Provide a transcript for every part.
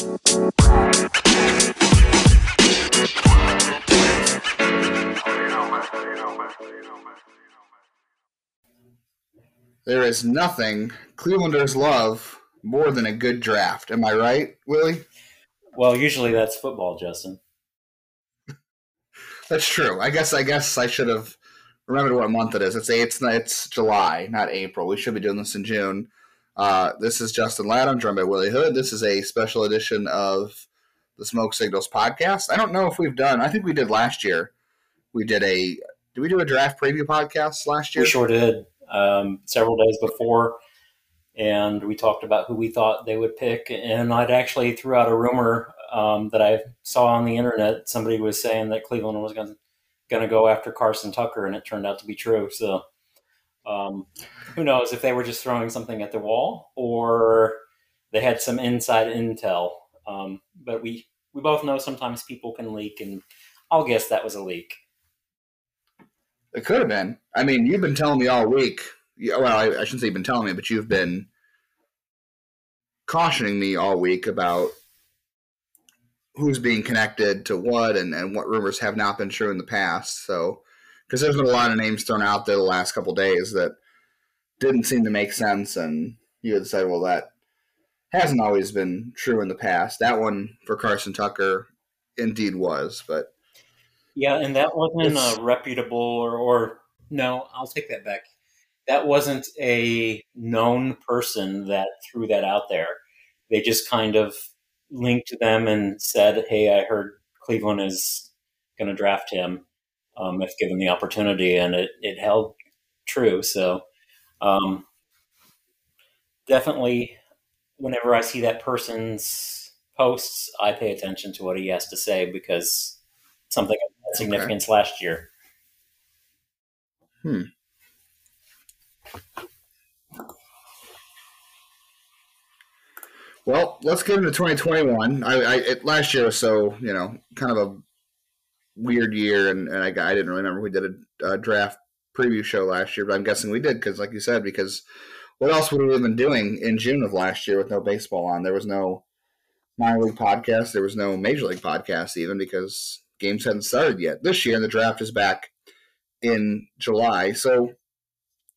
There is nothing Clevelanders love more than a good draft. Am I right, Willie? Well, usually that's football, Justin. That's true. I guess I guess I should have remembered what month it is. It's it's it's July, not April. We should be doing this in June. Uh, this is Justin Lada. joined by Willie Hood. This is a special edition of the Smoke Signals podcast. I don't know if we've done. I think we did last year. We did a. Did we do a draft preview podcast last year? We sure did. Um, several days before, and we talked about who we thought they would pick. And I'd actually threw out a rumor um, that I saw on the internet. Somebody was saying that Cleveland was going to go after Carson Tucker, and it turned out to be true. So. Um, who knows if they were just throwing something at the wall or they had some inside intel. Um, but we we both know sometimes people can leak, and I'll guess that was a leak. It could have been. I mean, you've been telling me all week. Well, I, I shouldn't say you've been telling me, but you've been cautioning me all week about who's being connected to what and, and what rumors have not been true in the past. So, because there's been a lot of names thrown out there the last couple days that didn't seem to make sense, and you had said, well, that hasn't always been true in the past. That one for Carson Tucker indeed was, but yeah, and that wasn't a reputable or, or no, I'll take that back. That wasn't a known person that threw that out there. They just kind of linked to them and said, "Hey, I heard Cleveland is going to draft him um, if given the opportunity," and it, it held true. So um, definitely whenever I see that person's posts, I pay attention to what he has to say because something of significance okay. last year. Hmm. Well, let's get into 2021. I, I it, last year was so you know kind of a weird year, and, and I, I didn't really remember we did a, a draft preview show last year, but I'm guessing we did because, like you said, because what else would we have been doing in June of last year with no baseball on? There was no minor league podcast. There was no major league podcast even because games hadn't started yet. This year, the draft is back in July. So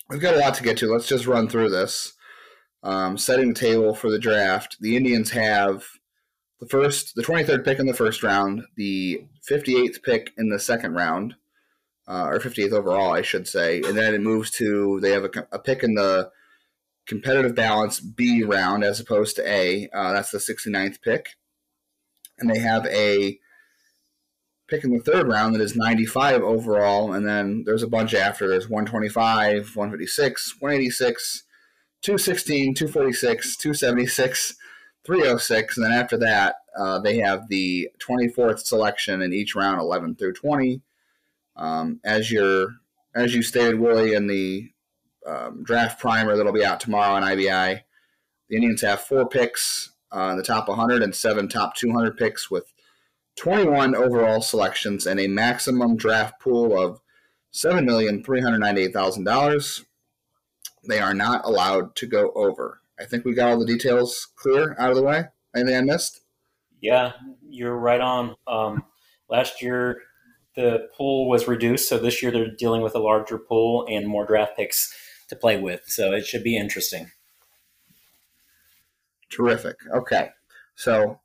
we've got a lot to get to. Let's just run through this. Um, setting the table for the draft, the Indians have the first, the 23rd pick in the first round, the 58th pick in the second round, uh, or 58th overall, I should say, and then it moves to they have a, a pick in the competitive balance B round as opposed to A. Uh, that's the 69th pick. And they have a pick in the third round that is 95 overall. And then there's a bunch after. There's 125, 156, 186, 216, 246, 276, 306. And then after that, uh, they have the 24th selection in each round, 11 through 20. Um, as as you stated, Willie, in the um, draft primer that'll be out tomorrow on IBI. The Indians have four picks uh, in the top 100 and seven top 200 picks with 21 overall selections and a maximum draft pool of $7,398,000. They are not allowed to go over. I think we got all the details clear out of the way. Anything I missed? Yeah, you're right on. Um, last year, the pool was reduced, so this year they're dealing with a larger pool and more draft picks to play with. So it should be interesting. Terrific. Okay, so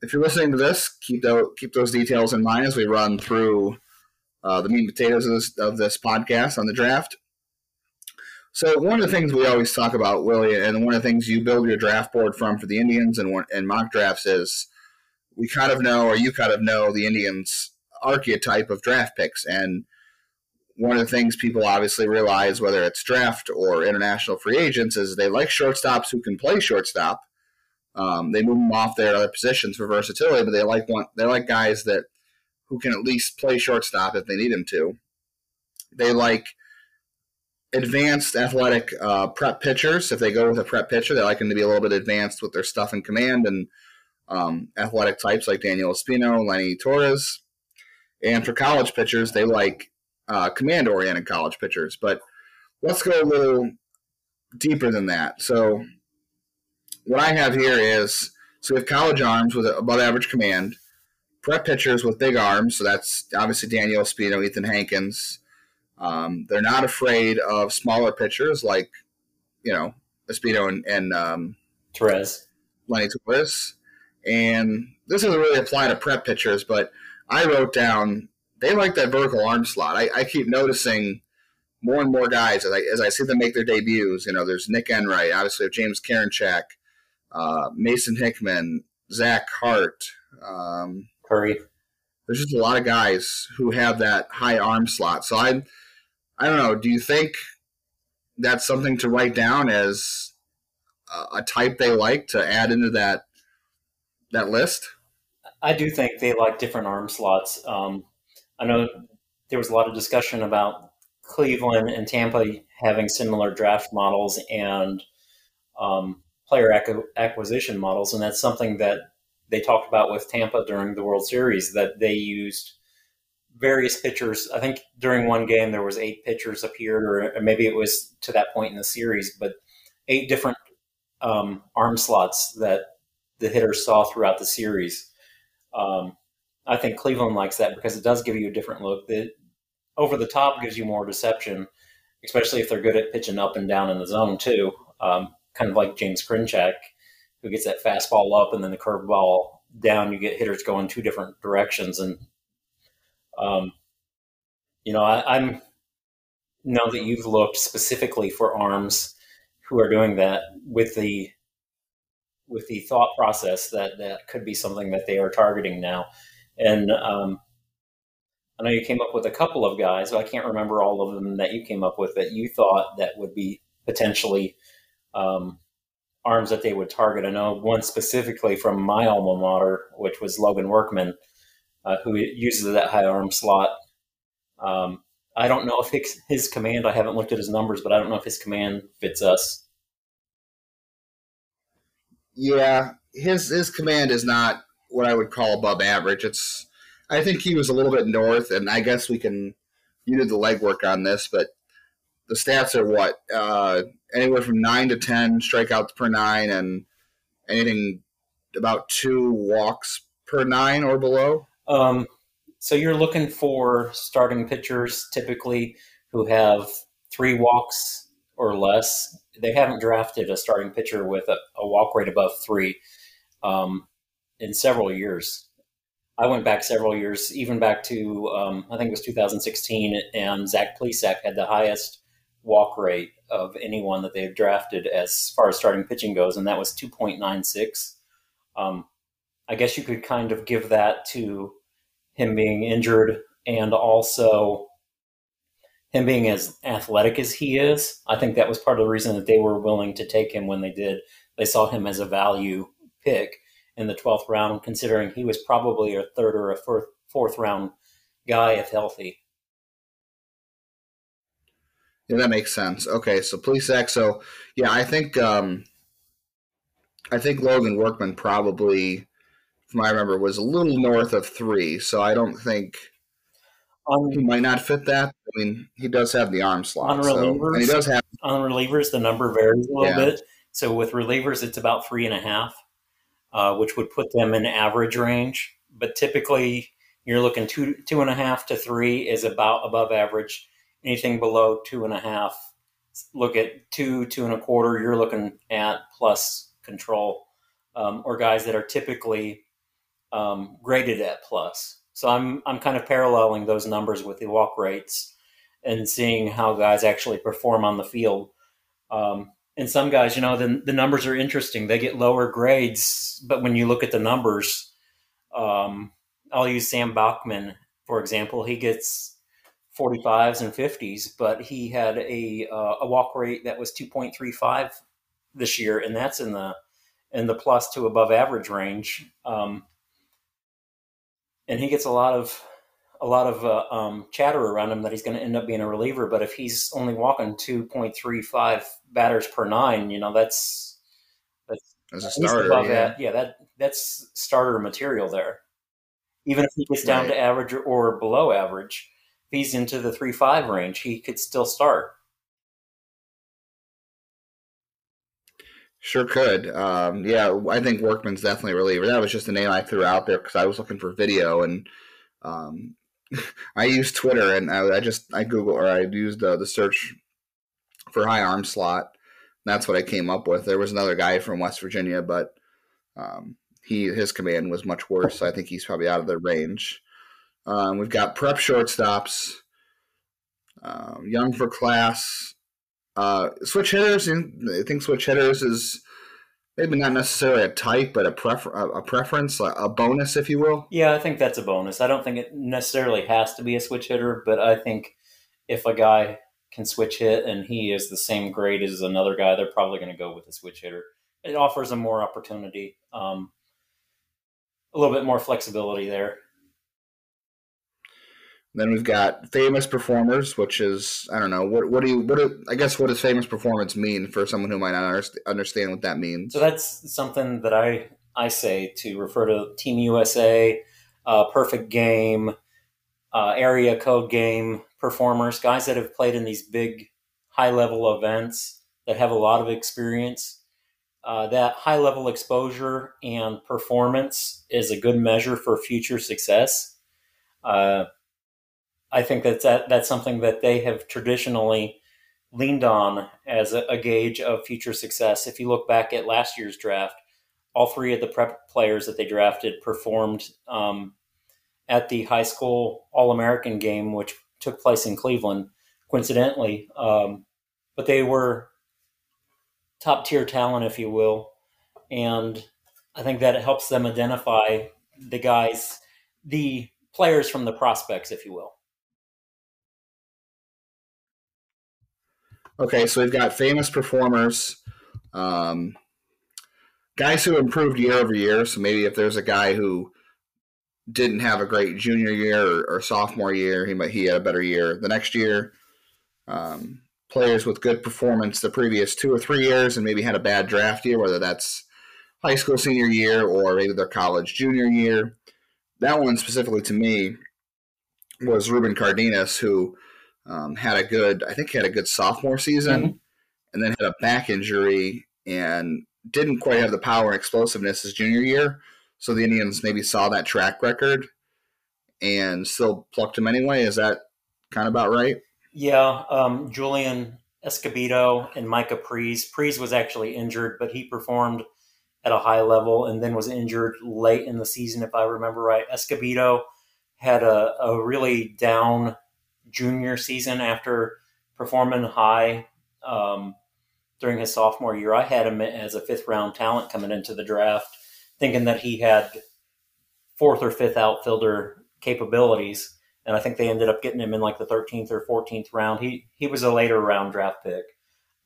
if you're listening to this, keep those keep those details in mind as we run through uh, the meat and potatoes of this, of this podcast on the draft. So one of the things we always talk about, Willie, and one of the things you build your draft board from for the Indians and, and mock drafts is we kind of know, or you kind of know, the Indians' archetype of draft picks. And one of the things people obviously realize, whether it's draft or international free agents, is they like shortstops who can play shortstop. Um, they move them off their other positions for versatility, but they like one. They like guys that who can at least play shortstop if they need them to. They like advanced athletic uh, prep pitchers. If they go with a prep pitcher, they like them to be a little bit advanced with their stuff in command and um, athletic types like Daniel Espino, Lenny Torres. And for college pitchers, they like uh, command oriented college pitchers. But let's go a little deeper than that. So, what I have here is So we have college arms with above average command, prep pitchers with big arms. So that's obviously Daniel Espino, Ethan Hankins. Um, they're not afraid of smaller pitchers like, you know, Espino and, and um, Torres. Lenny Torres. And this doesn't really apply to prep pitchers, but I wrote down they like that vertical arm slot. I, I keep noticing more and more guys as I, as I see them make their debuts. You know, there's Nick Enright, obviously James Karinchak, uh, Mason Hickman, Zach Hart, um, Curry. There's just a lot of guys who have that high arm slot. So I, I don't know. Do you think that's something to write down as a, type they like to add into that that list? I do think they like different arm slots. Um, I know there was a lot of discussion about Cleveland and Tampa having similar draft models and um, player acquisition models, and that's something that they talked about with Tampa during the World Series that they used various pitchers. I think during one game there was eight pitchers appeared, or, maybe it was to that point in the series, but eight different um, arm slots that the hitters saw throughout the series. Um, I think Cleveland likes that because it does give you a different look. That over the top gives you more deception, especially if they're good at pitching up and down in the zone too. Um, kind of like James Karinchak, who gets that fastball up and then the curveball down. You get hitters going two different directions, and um, you know I, I'm know that you've looked specifically for arms who are doing that with the with the thought process that that could be something that they are targeting now. And um, I know you came up with a couple of guys, but I can't remember all of them that you came up with that you thought that would be potentially um, arms that they would target. I know one specifically from my alma mater, which was Logan Workman, uh, who uses that high arm slot. Um, I don't know if his, his command, I haven't looked at his numbers, but I don't know if his command fits us. Yeah, his his command is not what I would call above average. It's I think he was a little bit north, and I guess we can you did the legwork on this, but the stats are what uh, anywhere from nine to ten strikeouts per nine, and anything about two walks per nine or below. Um, so you're looking for starting pitchers typically who have three walks or less. They haven't drafted a starting pitcher with a, a walk rate above three um, in several years. I went back several years, even back to um, I think it was 2016, and Zach Plesac had the highest walk rate of anyone that they've drafted as far as starting pitching goes, and that was 2.96. Um, I guess you could kind of give that to him being injured and also him being as athletic as he is, I think that was part of the reason that they were willing to take him when they did. They saw him as a value pick in the 12th round, considering he was probably a third or a fourth, fourth round guy if healthy. Yeah, that makes sense. Okay, so Plesac. So yeah, I think um, I think Logan Workman probably, from I remember, was a little north of three. So I don't think he might not fit that. I mean, he does have the arm slot. On relievers, so, and he does have on relievers. The number varies a little yeah. bit. So with relievers, it's about three and a half, uh, which would put them in average range. But typically, you're looking two two and a half to three is about above average. Anything below two and a half, look at two two and a quarter. You're looking at plus control, um, or guys that are typically um, graded at plus. So I'm I'm kind of paralleling those numbers with the walk rates and seeing how guys actually perform on the field. Um, and some guys, you know, the, the numbers are interesting. They get lower grades, but when you look at the numbers, um, I'll use Sam Bachman for example. He gets 45s and 50s, but he had a uh, a walk rate that was 2.35 this year, and that's in the in the plus to above average range. Um, and he gets a lot of a lot of uh, um, chatter around him that he's going to end up being a reliever. But if he's only walking two point three five batters per nine, you know that's that's as a starter. Yeah. That, yeah, that that's starter material there. Even if he gets down right. to average or below average, if he's into the three five range, he could still start. Sure could. Um, yeah, I think Workman's definitely a reliever. That was just a name I threw out there because I was looking for video and um, I used Twitter and I, I, just I Google or I used uh, the search for high arm slot. That's what I came up with. There was another guy from West Virginia, but um, he his command was much worse. So I think he's probably out of the range. Um, we've got prep shortstops, um, young for class, uh, switch hitters. I think switch hitters is maybe not necessarily a type, but a prefer a preference, a bonus, if you will. Yeah, I think that's a bonus. I don't think it necessarily has to be a switch hitter, but I think if a guy can switch hit and he is the same grade as another guy, they're probably going to go with a switch hitter. It offers them more opportunity, um, a little bit more flexibility there. Then we've got famous performers, which is I don't know what what do you what do, I guess what does famous performance mean for someone who might not understand what that means? So that's something that I I say to refer to Team USA, uh, perfect game, uh, area code game performers, guys that have played in these big high level events that have a lot of experience. Uh, that high level exposure and performance is a good measure for future success. Uh, I think that's that, that's something that they have traditionally leaned on as a, a, gauge of future success. If you look back at last year's draft, all three of the prep players that they drafted performed um, at the high school All American game, which took place in Cleveland, coincidentally. Um, but they were top tier talent, if you will. And I think that it helps them identify the guys, the players from the prospects, if you will. Okay, so we've got famous performers, um, guys who improved year over year. So maybe if there's a guy who didn't have a great junior year or, or sophomore year, he might he had a better year the next year. Um, players with good performance the previous two or three years, and maybe had a bad draft year, whether that's high school senior year or maybe their college junior year. That one specifically to me was Ruben Cardenas, who um, had a good, I think, had a good sophomore season, mm-hmm. and then had a back injury and didn't quite have the power and explosiveness his junior year. So the Indians maybe saw that track record and still plucked him anyway. Is that kind of about right? Yeah, um, Julian Escobedo and Micah Pries. Pries was actually injured, but he performed at a high level and then was injured late in the season, if I remember right. Escobedo had a, a really down junior season after performing high um, during his sophomore year. I had him as a fifth round talent coming into the draft, thinking that he had fourth or fifth outfielder capabilities. And I think they ended up getting him in like the 13th or 14th round. He he was a later round draft pick.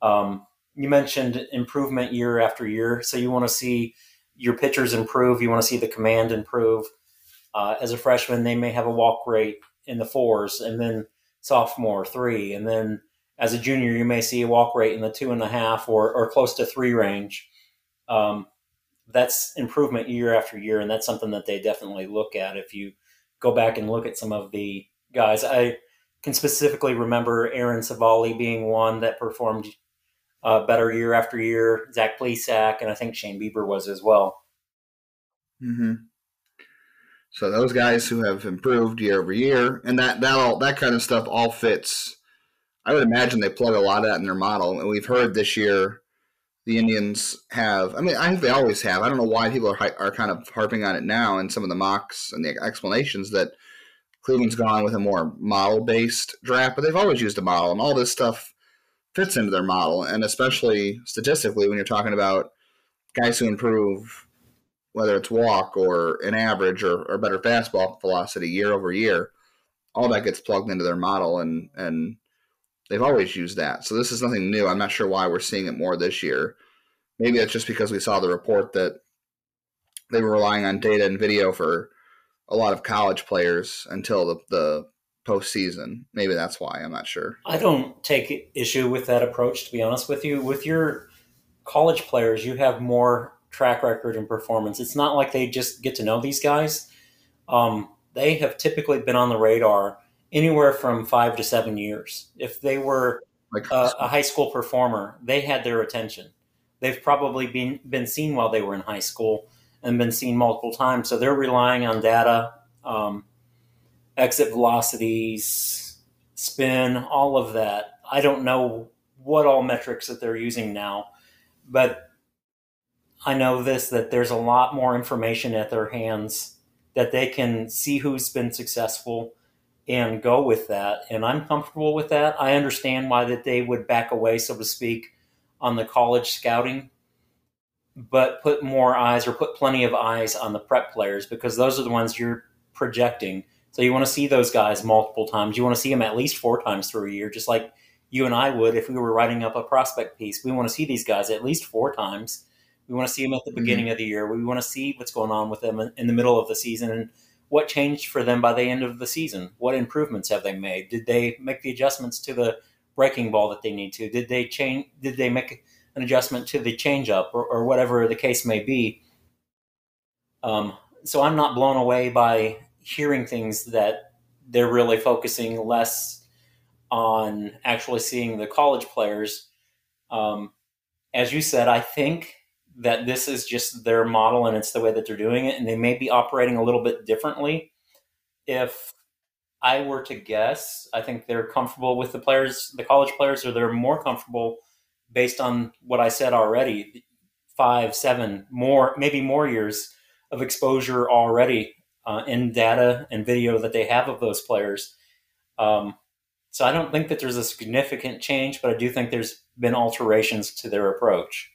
Um, you mentioned improvement year after year, so you want to see your pitchers improve. You want to see the command improve. Uh, as a freshman, they may have a walk rate in the fours, and then sophomore three, and then as a junior you may see a walk rate in the two and a half or, or close to three range. Um, that's improvement year after year, and that's something that they definitely look at. If you go back and look at some of the guys, I can specifically remember Aaron Civale being one that performed uh, better year after year. Zach Plesac, and I think Shane Bieber was as well. Mm-hmm. So those guys who have improved year over year, and that that all that kind of stuff all fits. I would imagine they plug a lot of that in their model, and we've heard this year the Indians have. I mean, I think they always have. I don't know why people are are kind of harping on it now, and some of the mocks and the explanations that Cleveland's gone with a more model based draft, but they've always used a model, and all this stuff fits into their model, and especially statistically when you're talking about guys who improve whether it's walk or an average or, or better fastball velocity year over year, all that gets plugged into their model and and they've always used that. So this is nothing new. I'm not sure why we're seeing it more this year. Maybe it's just because we saw the report that they were relying on data and video for a lot of college players until the, the postseason. Maybe that's why. I'm not sure. I don't take issue with that approach, to be honest with you. With your college players, you have more track record and performance. It's not like they just get to know these guys. Um, they have typically been on the radar anywhere from five to seven years. If they were like a, a high school performer, they had their attention. They they've probably been been seen while they were in high school and been seen multiple times. So they're relying on data, um, exit velocities, spin, all of that. I don't know what all metrics that they're using now, but I know this that there's a lot more information at their hands that they can see who's been successful and go with that. And I'm comfortable with that. I understand why that they would back away, so to speak, on the college scouting, but put more eyes or put plenty of eyes on the prep players because those are the ones you're projecting. So you want to see those guys multiple times. You want to see them at least four times through a year, just like you and I would if we were writing up a prospect piece. We want to see these guys at least four times. We want to see them at the mm-hmm. beginning mm-hmm. of the year. We want to see what's going on with them in the middle of the season and what changed for them by the end of the season. What improvements have they made? Did they make the adjustments to the breaking ball that they need to? Did they change? Did they make an adjustment to the changeup or, or whatever the case may be? Um, so I'm not blown away by hearing things that they're really focusing less on actually seeing the college players. Um, as you said, I think that this is just their model and it's the way that they're doing it, and they may be operating a little bit differently. If I were to guess, I think they're comfortable with the players, the college players, or they're more comfortable based on what I said already five, seven, more, maybe more years of exposure already uh, in data and video that they have of those players. Um, so I don't think that there's a significant change, but I do think there's been alterations to their approach.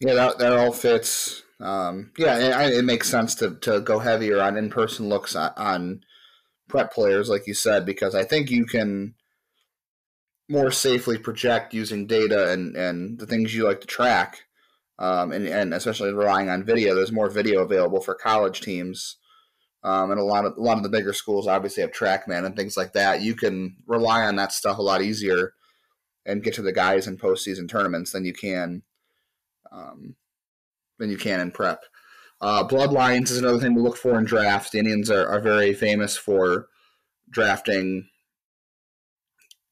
Yeah, that, that all fits. Um, yeah, it, it, makes sense to, to go heavier on in person looks on, on, prep players, like you said, because I think you can more safely project using data and, and the things you like to track, um, and, and especially relying on video. There's more video available for college teams. Um, and a lot of a lot of the bigger schools obviously have TrackMan and things like that. You can rely on that stuff a lot easier and get to the guys in postseason tournaments than you can um, than you can in prep. Uh, bloodlines is another thing to look for in drafts. The Indians are, are very famous for drafting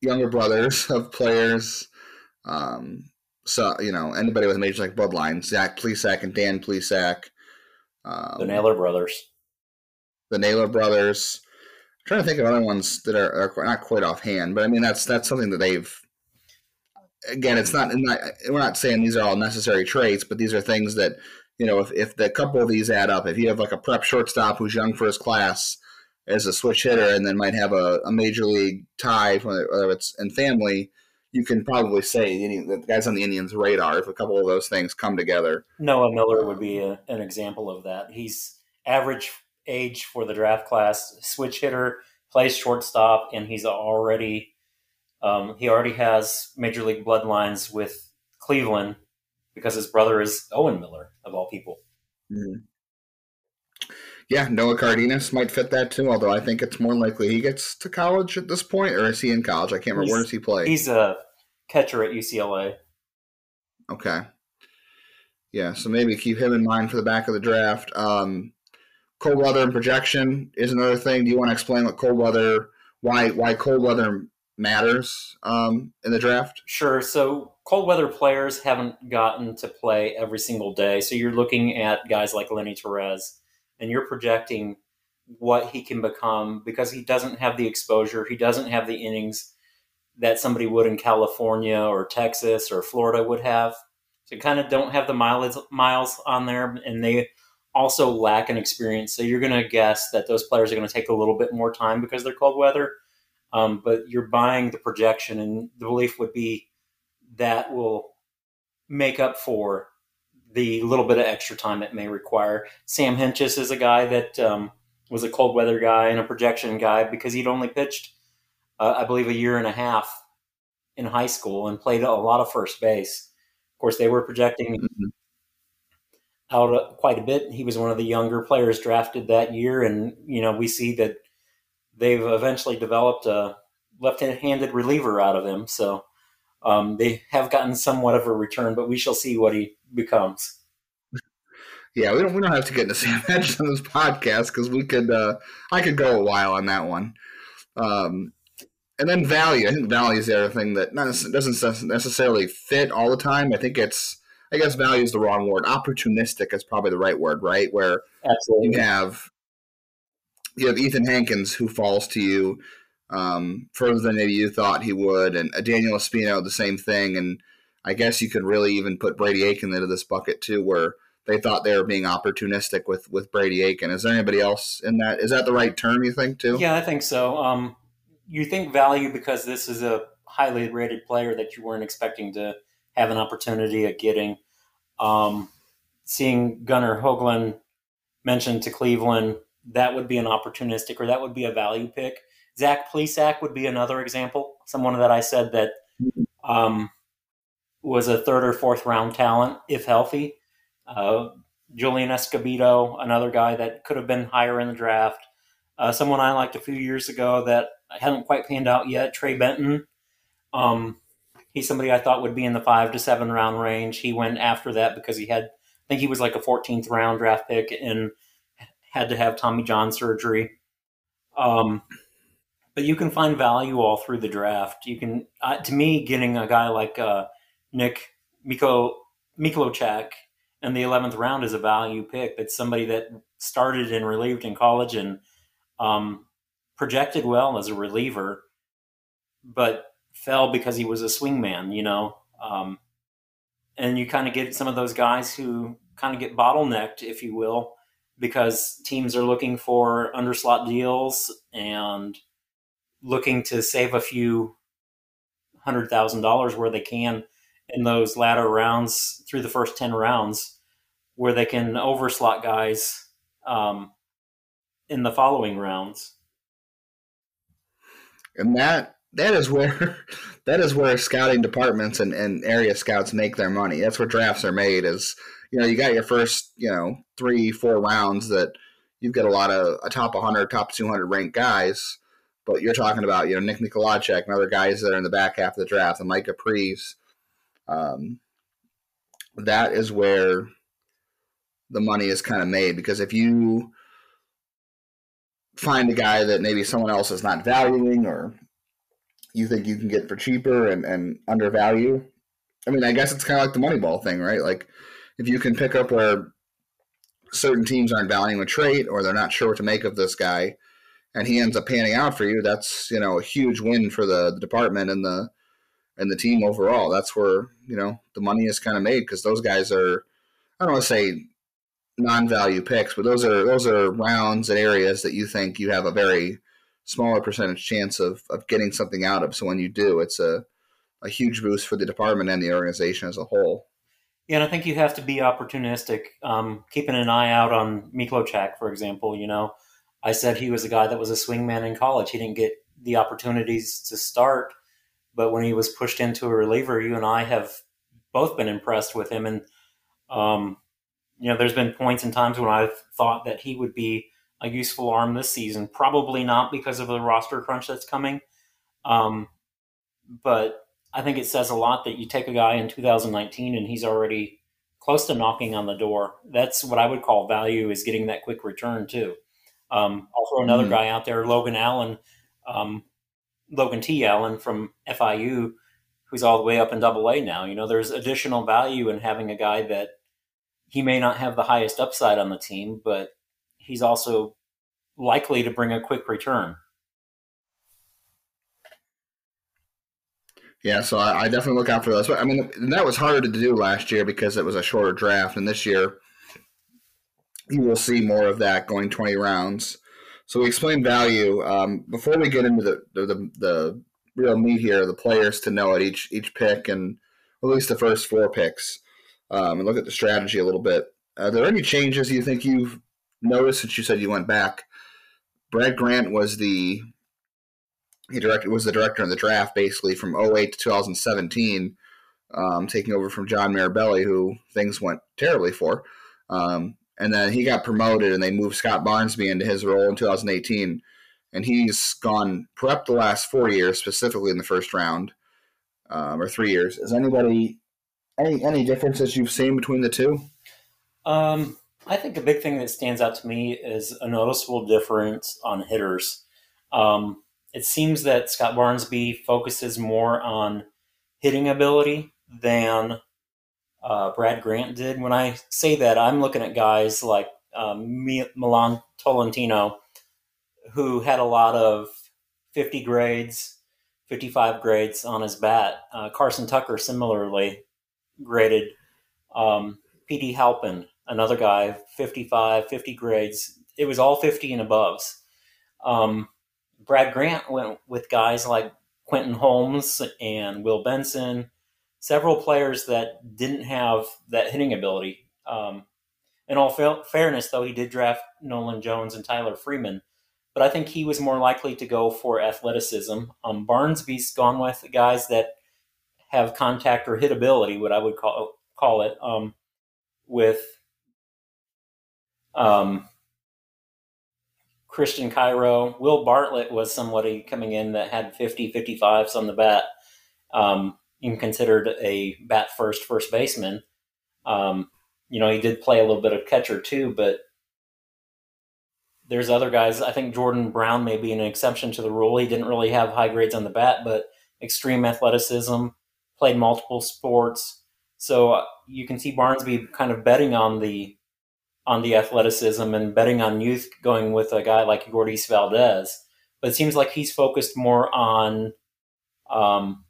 younger brothers of players. Um, so you know anybody with a major like bloodline, Zach Plesac and Dan Plesac. Um, the Naylor brothers. The Naylor brothers. I'm trying to think of other ones that are, are not quite offhand, but I mean that's that's something that they've again, it's not, not, we're not saying these are all necessary traits, but these are things that you know if if the couple of these add up, if you have like a prep shortstop who's young for his class as a switch hitter, and then might have a, a major league tie, whether it's in family, you can probably say the guys on the Indians' radar if a couple of those things come together. Noah Miller would be a, an example of that. He's average age for the draft class, switch hitter, plays shortstop, and he's already um, he already has major league bloodlines with Cleveland because his brother is Owen Miller, of all people. Mm-hmm. Yeah, Noah Cardenas might fit that too, although I think it's more likely he gets to college at this point, or is he in college? I can't remember. He's, Where does he play? He's a catcher at UCLA. Okay. Yeah, so maybe keep him in mind for the back of the draft. Um, cold weather and projection is another thing. Do you want to explain what cold weather, why why cold weather matters um, in the draft? Sure. So cold weather players haven't gotten to play every single day. So you're looking at guys like Lenny Torres, and you're projecting what he can become because he doesn't have the exposure, he doesn't have the innings that somebody would in California or Texas or Florida would have. So kind of don't have the mileage miles on there, and they also lack an experience. So you're going to guess that those players are going to take a little bit more time because they're cold weather um, but you're buying the projection, and the belief would be that will make up for the little bit of extra time it may require. Sam Hentges is a guy that um, was a cold weather guy and a projection guy because he'd only pitched, uh, I believe, a year and a half in high school and played a lot of first base. Of course, they were projecting mm-hmm. out quite a bit. He was one of the younger players drafted that year, and you know we see that they've eventually developed a left-handed reliever out of him. So um, they have gotten somewhat of a return, but we shall see what he becomes. Yeah, we don't we don't have to get into Sam Hentges on this podcast because we could uh, I could go a while on that one. Um, and then value. I think value is the other thing that not, doesn't necessarily fit all the time. I think it's, I guess value is the wrong word. Opportunistic is probably the right word, right? Where Absolutely. you have you have Ethan Hankins who falls to you um, further than maybe you thought he would, and Daniel Espino the same thing. And I guess you could really even put Brady Aiken into this bucket too, where they thought they were being opportunistic with with Brady Aiken. Is there anybody else in that? Is that the right term you think too? Yeah, I think so. Um, you think value because this is a highly rated player that you weren't expecting to have an opportunity at getting. Um, seeing Gunnar Hoglund mentioned to Cleveland, that would be an opportunistic or that would be a value pick. Zach Plesac would be another example, someone that I said that um, was a third or fourth round talent if healthy. Uh, Julian Escobedo, another guy that could have been higher in the draft. Uh, someone I liked a few years ago that I hadn't quite panned out yet, Trey Benton. Um, he's somebody I thought would be in the five to seven round range. He went after that because he had, I think he was like a 14th round draft pick and had to have Tommy John surgery. Um, but you can find value all through the draft. You can, uh, to me, getting a guy like uh, Nick Miko Mikolajchak in the 11th round is a value pick. That's somebody that started and relieved in college and um, projected well as a reliever, but fell because he was a swingman, you know. Um, and you kind of get some of those guys who kind of get bottlenecked, if you will, because teams are looking for underslot deals and looking to save a few hundred thousand dollars where they can in those latter rounds through the first 10 rounds where they can overslot guys um, in the following rounds. And that that is where that is where scouting departments and, and area scouts make their money. That's where drafts are made. Is you know you got your first you know three four rounds that you've got a lot of a top 100 top 200 ranked guys, but you're talking about you know Nick Mikolajchak and other guys that are in the back half of the draft and Micah Pries. Um, that is where the money is kind of made because if you find a guy that maybe someone else is not valuing or you think you can get for cheaper and, and undervalue. I mean, I guess it's kind of like the Moneyball thing, right? Like if you can pick up where certain teams aren't valuing a trait or they're not sure what to make of this guy and he ends up panning out for you, that's, you know, a huge win for the, the department and the and the team overall. That's where, you know, the money is kind of made because those guys are I don't want to say non-value picks, but those are those are rounds and areas that you think you have a very smaller percentage chance of, of getting something out of. So when you do, it's a, a huge boost for the department and the organization as a whole. Yeah, and I think you have to be opportunistic, um, keeping an eye out on Mikolajchak, for example. You know, I said he was a guy that was a swingman in college. He didn't get the opportunities to start, but when he was pushed into a reliever, you and I have both been impressed with him. And um, you know, there's been points and times when I've thought that he would be a useful arm this season. Probably not because of the roster crunch that's coming. Um, but I think it says a lot that you take a guy in 2019 and he's already close to knocking on the door. That's what I would call value is getting that quick return too. Um, I'll throw another mm-hmm. guy out there, Logan Allen, um, Logan T. Allen from FIU, who's all the way up in Double A now. You know, there's additional value in having a guy that he may not have the highest upside on the team, but he's also likely to bring a quick return. Yeah, so I, I, definitely look out for those. But I mean, that was harder to do last year because it was a shorter draft, and this year you will see more of that going twenty rounds. So we explain value um, before we get into the, the the real meat here, the players to know at each each pick and at least the first four picks um, and look at the strategy a little bit. Are there any changes you think you've noticed since you said you went back? Brad Grant was the he directed was the director in the draft basically from 08 to 2017, um, taking over from John Mirabelli, who things went terribly for. Um, and then he got promoted, and they moved Scott Barnsby into his role in 2018. And he's gone prep the last four years, specifically in the first round, um, or three years. Is anybody any any differences you've seen between the two? Um, I think a big thing that stands out to me is a noticeable difference on hitters. Um, it seems that Scott Barnsby focuses more on hitting ability than uh, Brad Grant did. When I say that, I'm looking at guys like um, Milan Tolentino, who had a lot of 50 grades, 55 grades on his bat. Uh, Carson Tucker, similarly graded. Um, Petey Halpin, another guy, 55, 50 grades. It was all 50 and aboves. Um, Brad Grant went with guys like Quentin Holmes and Will Benson, several players that didn't have that hitting ability. Um, in all fa- fairness, though, he did draft Nolan Jones and Tyler Freeman, but I think he was more likely to go for athleticism. Um, Barnsby's gone with guys that have contact or hit ability, what I would call call it, um, with um, Christian Cairo. Will Bartlett was somebody coming in that had 50, 55s on the bat, um, even considered a bat first first baseman. Um, you know, he did play a little bit of catcher too, but there's other guys. I think Jordan Brown may be an exception to the rule. He didn't really have high grades on the bat, but extreme athleticism, played multiple sports. So uh, you can see Barnsby kind of betting on the on the athleticism and betting on youth going with a guy like Yordys Valdes. But it seems like he's focused more on um,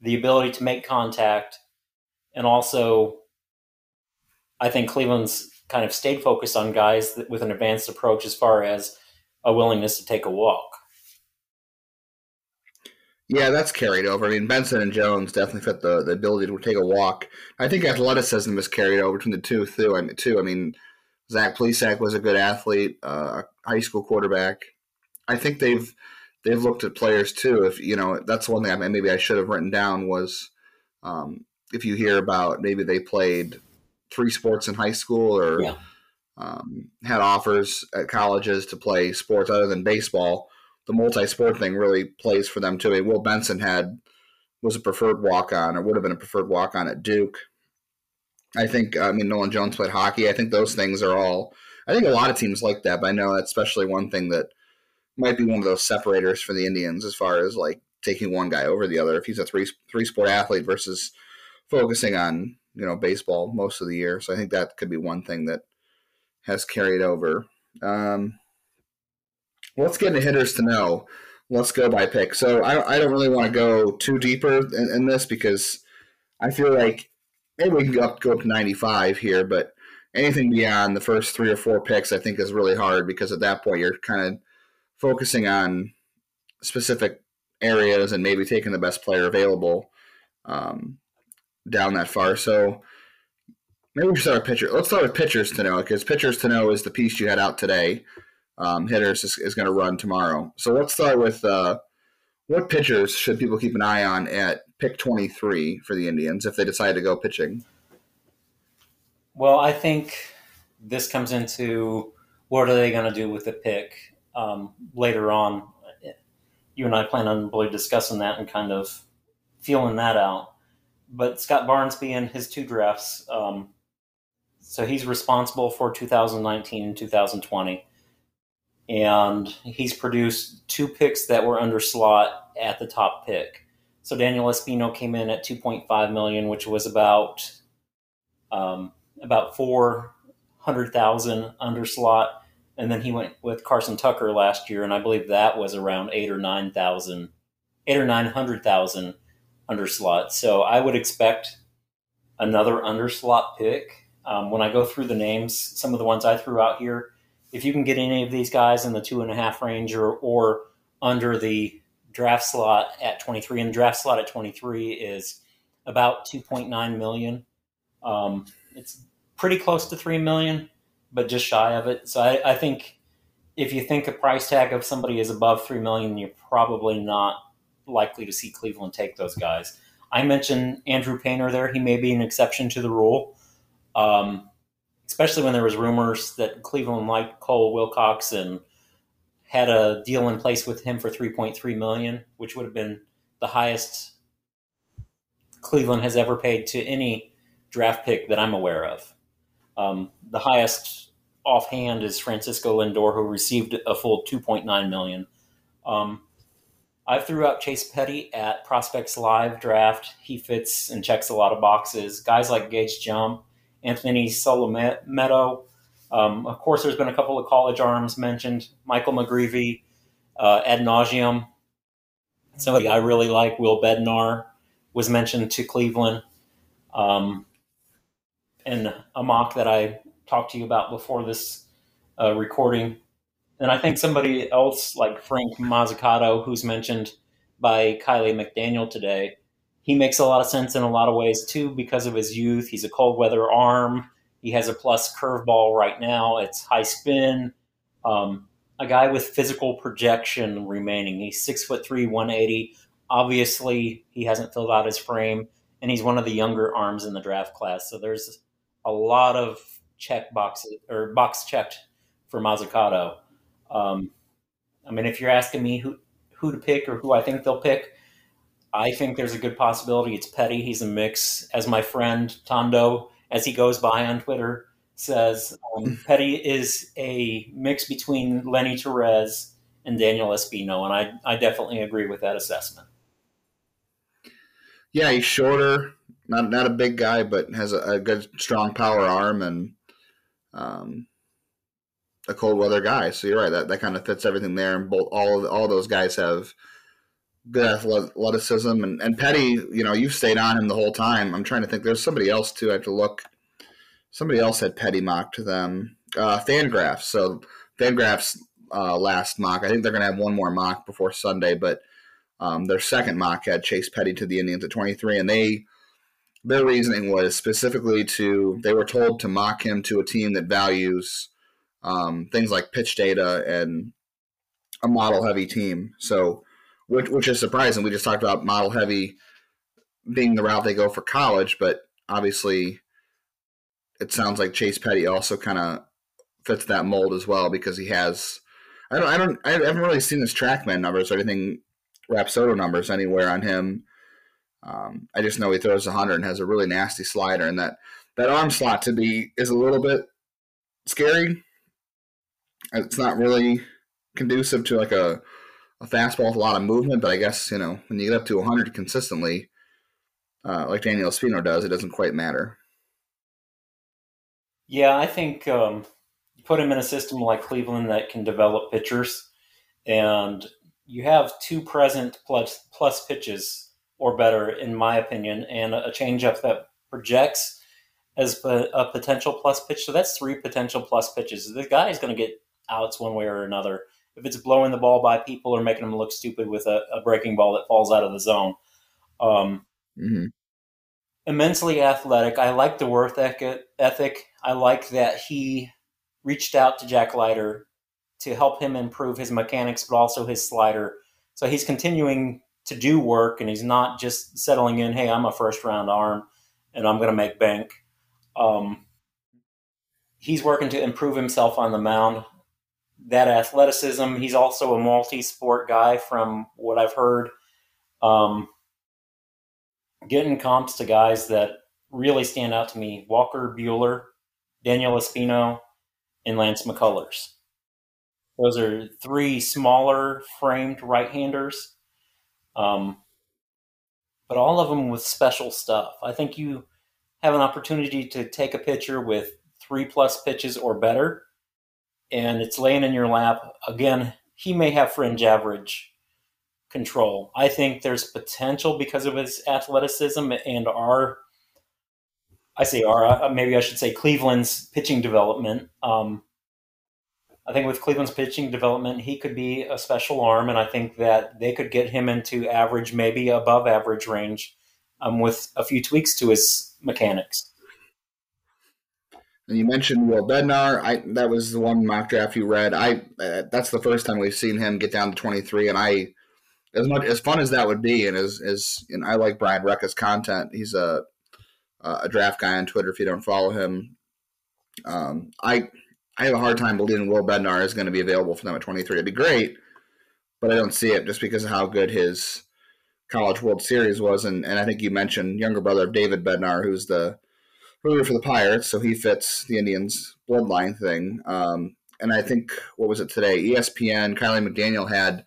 the ability to make contact and also I think Cleveland's kind of stayed focused on guys that, with an advanced approach as far as a willingness to take a walk. Yeah, that's carried over. I mean, Benson and Jones definitely fit the, the ability to take a walk. I think athleticism is carried over between the two too. I mean, too. I mean, Zach Plesac was a good athlete, uh, high school quarterback. I think they've they've looked at players too. If you know, that's one thing I maybe I should have written down was um, if you hear about maybe they played three sports in high school or yeah. um, had offers at colleges to play sports other than baseball. The multi-sport thing really plays for them too. I mean, Will Benson had was a preferred walk-on or would have been a preferred walk-on at Duke. I think I mean Nolan Jones played hockey. I think those things are all. I think a lot of teams like that, but I know that's especially one thing that might be one of those separators for the Indians as far as like taking one guy over the other. If he's a three three sport athlete versus focusing on you know baseball most of the year. So I think that could be one thing that has carried over. Um, let's get into hitters to know. Let's go by pick. So I, I don't really want to go too deeper in, in, this because I feel like maybe we can go up go up to 95 here, but anything beyond the first three or four picks I think is really hard because at that point you're kind of focusing on specific areas and maybe taking the best player available. Um, down that far. So maybe we should start with pitcher. Let's start with pitchers to know because pitchers to know is the piece you had out today. Um, hitters is, is going to run tomorrow. So let's start with uh, what pitchers should people keep an eye on at pick 23 for the Indians if they decide to go pitching? Well, I think this comes into what are they going to do with the pick um, later on. You and I plan on really discussing that and kind of feeling that out but Scott Barnsby in his two drafts, um, so he's responsible for 2019 and 2020, and he's produced two picks that were under slot at the top pick. So Daniel Espino came in at 2.5 million, which was about um, about 400,000 under slot, and then he went with Carson Tucker last year, and I believe that was around eight or nine thousand, eight or nine hundred thousand underslot. So I would expect another underslot pick. Um, when I go through the names, some of the ones I threw out here, if you can get any of these guys in the two and a half range or, or under the draft slot at 23, and the draft slot at 23 is about 2.9 million. Um, it's pretty close to 3 million, but just shy of it. So I, I think if you think a price tag of somebody is above 3 million, you're probably not likely to see Cleveland take those guys. I mentioned Andrew Painter there. He may be an exception to the rule, um, especially when there was rumors that Cleveland liked Cole Wilcox and had a deal in place with him for 3.3 million, which would have been the highest Cleveland has ever paid to any draft pick that I'm aware of. Um, the highest offhand is Francisco Lindor, who received a full 2.9 million. Um, I threw out Chase Petty at Prospects Live draft. He fits and checks a lot of boxes. Guys like Gage Jump, Anthony Solometo. Um, of course, there's been a couple of college arms mentioned. Michael McGreevy, uh, ad nauseum. Somebody I really like, Will Bednar, was mentioned to Cleveland. Um, and a mock that I talked to you about before this uh, recording. And I think somebody else like Frank Mazzucato, who's mentioned by Kiley McDaniel today, he makes a lot of sense in a lot of ways too because of his youth. He's a cold weather arm. He has a plus curveball right now. It's high spin. Um, a guy with physical projection remaining. He's six foot three, 180. Obviously, he hasn't filled out his frame, and he's one of the younger arms in the draft class. So there's a lot of check boxes or box checked for Mazzucato. Um, I mean, if you're asking me who who to pick or who I think they'll pick, I think there's a good possibility it's Petty. He's a mix, as my friend Tondo, as he goes by on Twitter, says. Um, Petty is a mix between Lenny Torres and Daniel Espino, and I I definitely agree with that assessment. Yeah, he's shorter, not not a big guy, but has a, a good, strong power arm and um, a cold weather guy. So you're right. That that kind of fits everything there. And both all all those guys have good athleticism. And and Petty, you know, you've stayed on him the whole time. I'm trying to think. There's somebody else too. I have to look. Somebody else had Petty mock to them. Uh, Fangraphs. So Fangraphs uh, last mock. I think they're going to have one more mock before Sunday, but um, their second mock had Chase Petty to the Indians at 23, and they their reasoning was specifically to they were told to mock him to a team that values um, things like pitch data and a model heavy team. So, which, which is surprising. We just talked about model heavy being the route they go for college, but obviously, it sounds like Chase Petty also kind of fits that mold as well because he has. I don't. I don't. I haven't really seen his TrackMan numbers or anything, Rapsodo numbers anywhere on him. Um, I just know he throws 100 and has a really nasty slider, and that that arm slot to be is a little bit scary it's not really conducive to like a, a fastball with a lot of movement. But I guess you know when you get up to 100 consistently, uh, like Daniel Espino does, it doesn't quite matter. Yeah, I think um, you put him in a system like Cleveland that can develop pitchers, and you have two present plus plus pitches or better, in my opinion, and a changeup that projects as a potential plus pitch. So that's three potential plus pitches. The guy is going to get outs one way or another. If it's blowing the ball by people or making them look stupid with a, a breaking ball that falls out of the zone. Um, mm-hmm. Immensely athletic. I like the worth ethic. I like that he reached out to Jack Leiter to help him improve his mechanics, but also his slider. So he's continuing to do work and he's not just settling in, hey, I'm a first round arm and I'm going to make bank. Um, he's working to improve himself on the mound that athleticism. He's also a multi-sport guy, from what I've heard. Um, getting comps to guys that really stand out to me: Walker Buehler, Daniel Espino, and Lance McCullers. Those are three smaller framed right-handers, um, but all of them with special stuff. I think you have an opportunity to take a pitcher with three plus pitches or better and it's laying in your lap. Again, he may have fringe average control. I think there's potential because of his athleticism and our, I say our, uh, maybe I should say Cleveland's pitching development. Um, I think with Cleveland's pitching development, he could be a special arm, and I think that they could get him into average, maybe above average range, um, with a few tweaks to his mechanics. And you mentioned Will Bednar. I that was the one mock draft you read. I uh, that's the first time we've seen him get down to 23, and I as much as fun as that would be, and as as and I like Brian Recca's content. He's a a draft guy on Twitter. If you don't follow him, um, I I have a hard time believing Will Bednar is going to be available for them at 23. It'd be great, but I don't see it just because of how good his College World Series was, and and I think you mentioned younger brother of David Bednar, who's the rooted for the Pirates, so he fits the Indians bloodline thing. Um, and I think what was it today? ESPN, Kiley McDaniel had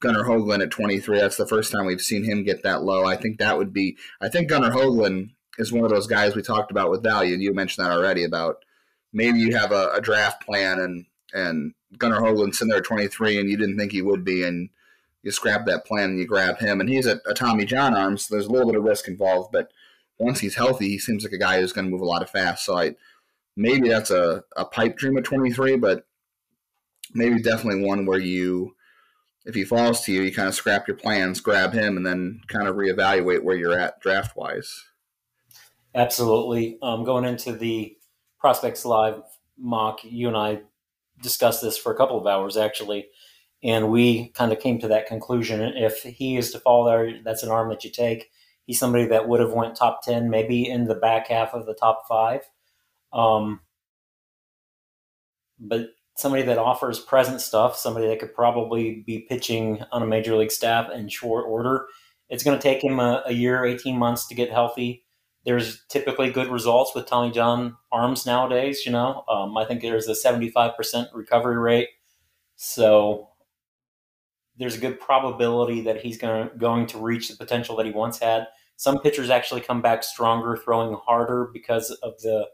Gunnar Hoglund at 23. That's the first time we've seen him get that low. I think that would be. I think Gunnar Hoglund is one of those guys we talked about with value, you mentioned that already about maybe you have a, a draft plan and and Gunnar Hoglund's in there at 23, and you didn't think he would be, and you scrap that plan and you grab him, and he's a, a Tommy John arm, so there's a little bit of risk involved, but once he's healthy, he seems like a guy who's going to move a lot of fast. So I maybe that's a, a pipe dream at 23, but maybe definitely one where you, if he falls to you, you kind of scrap your plans, grab him, and then kind of reevaluate where you're at draft wise. Absolutely. Um, going into the Prospects Live mock, you and I discussed this for a couple of hours actually, and we kind of came to that conclusion. If he is to fall there, that's an arm that you take. He's somebody that would have went top ten, maybe in the back half of the top five. Um, but somebody that offers present stuff, somebody that could probably be pitching on a major league staff in short order. It's going to take him a, a year, 18 months to get healthy. There's typically good results with Tommy John arms nowadays, you know. Um, I think there's a 75% recovery rate. So there's a good probability that he's going to, going to reach the potential that he once had. Some pitchers actually come back stronger, throwing harder because of the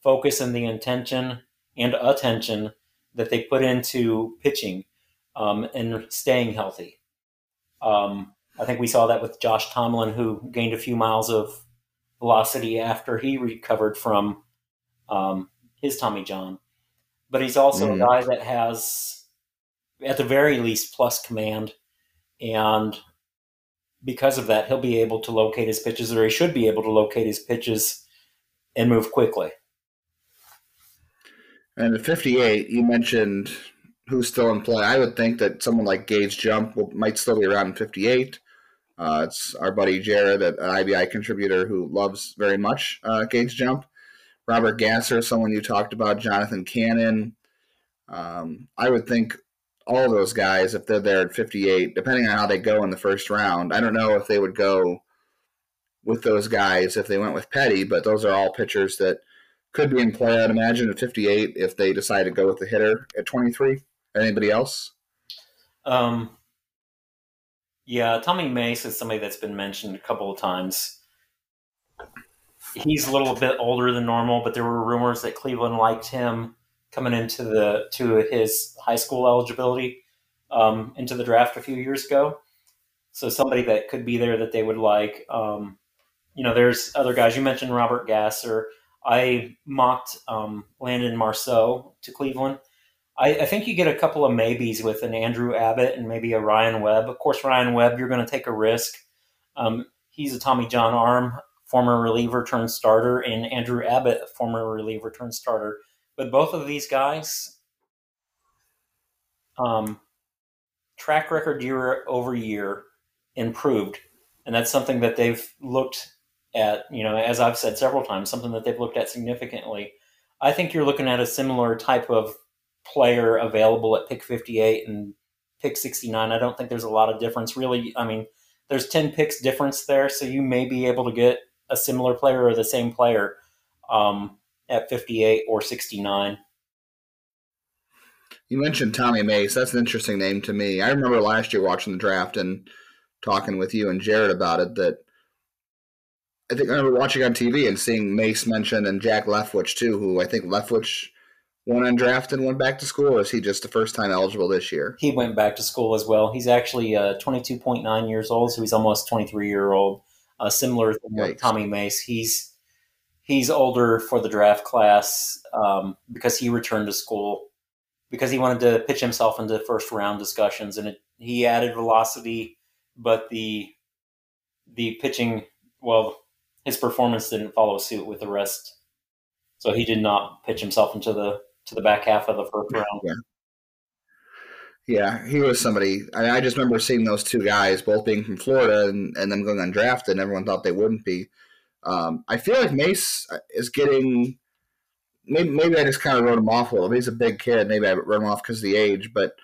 focus and the intention and attention that they put into pitching um, and staying healthy. Um, I think we saw that with Josh Tomlin, who gained a few miles of velocity after he recovered from um, his Tommy John. But he's also mm. a guy that has, at the very least, plus command. And because of that, he'll be able to locate his pitches, or he should be able to locate his pitches and move quickly. And at 58, you mentioned who's still in play. I would think that someone like Gage Jump will, might still be around in 58. Uh, it's our buddy Jared, an IBI contributor who loves very much uh, Gage Jump. Robert Gasser, someone you talked about, Jonathan Cannon. Um, I would think all those guys, if they're there at 58, depending on how they go in the first round, I don't know if they would go with those guys if they went with Petty, but those are all pitchers that could be in play. I'd imagine at 58 if they decide to go with the hitter at 23. Anybody else? Um, yeah, Tommy Mace is somebody that's been mentioned a couple of times. He's a little bit older than normal, but there were rumors that Cleveland liked him coming into the to his high school eligibility um, into the draft a few years ago. So somebody that could be there that they would like. Um, you know, there's other guys. You mentioned Robert Gasser. I mocked um, Landon Marceau to Cleveland. I, I, think you get a couple of maybes with an Andrew Abbott and maybe a Ryan Webb. Of course, Ryan Webb, you're going to take a risk. Um, he's a Tommy John arm, former reliever turned starter, and Andrew Abbott, former reliever turned starter. But both of these guys, um, track record year over year improved, and that's something that they've looked at, you know, as I've said several times, something that they've looked at significantly. I think you're looking at a similar type of player available at pick 58 and pick 69. I don't think there's a lot of difference really. I mean, there's 10 picks difference there, so you may be able to get a similar player or the same player um, at 58 or 69. You mentioned Tommy Mace. That's an interesting name to me. I remember last year watching the draft and talking with you and Jared about it that I think I remember watching on TV and seeing Mace mentioned and Jack Leftwich too, who I think Leftwich went undrafted and went back to school, or is he just the first time eligible this year? He went back to school as well. He's actually uh, 22.9 years old, so he's almost 23 year old. Uh, similar to Tommy Mace, he's he's older for the draft class um, because he returned to school because he wanted to pitch himself into first round discussions, and it, he added velocity, but the the pitching well his performance didn't follow suit with the rest. So he did not pitch himself into the to the back half of the first round. Yeah. Yeah, he was somebody. I, I just remember seeing those two guys, both being from Florida, and, and them going undrafted. And everyone thought they wouldn't be. Um, I feel like Mace is getting. Maybe, maybe I just kind of wrote him off a little. He's a big kid. Maybe I wrote him off because of the age, but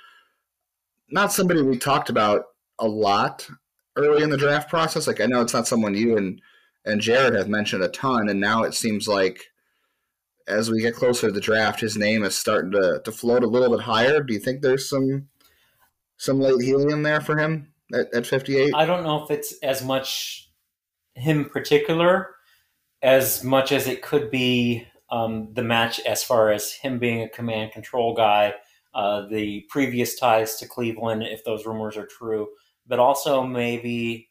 not somebody we talked about a lot early in the draft process. Like I know it's not someone you and and Jared have mentioned a ton, and now it seems like as we get closer to the draft, his name is starting to, to float a little bit higher. Do you think there's some some late helium there for him at, at 58? I don't know if it's as much him particular as much as it could be um, the match as far as him being a command control guy, uh, the previous ties to Cleveland, if those rumors are true, but also maybe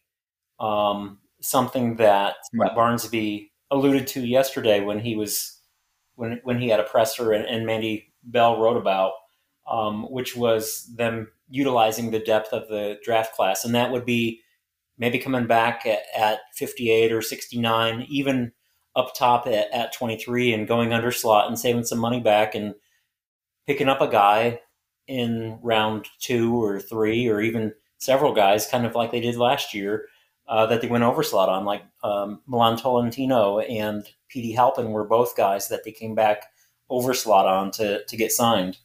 um, something that right. Barnsby alluded to yesterday when he was when when he had a presser and, and Mandy Bell wrote about, um, which was them utilizing the depth of the draft class, and that would be maybe coming back at, at 58 or 69, even up top at, at 23 and going under slot and saving some money back and picking up a guy in round two or three or even several guys, kind of like they did last year, uh, that they went over slot on, like um, Milan Tolentino and Petey Halpin were both guys that they came back over slot on to, to get signed.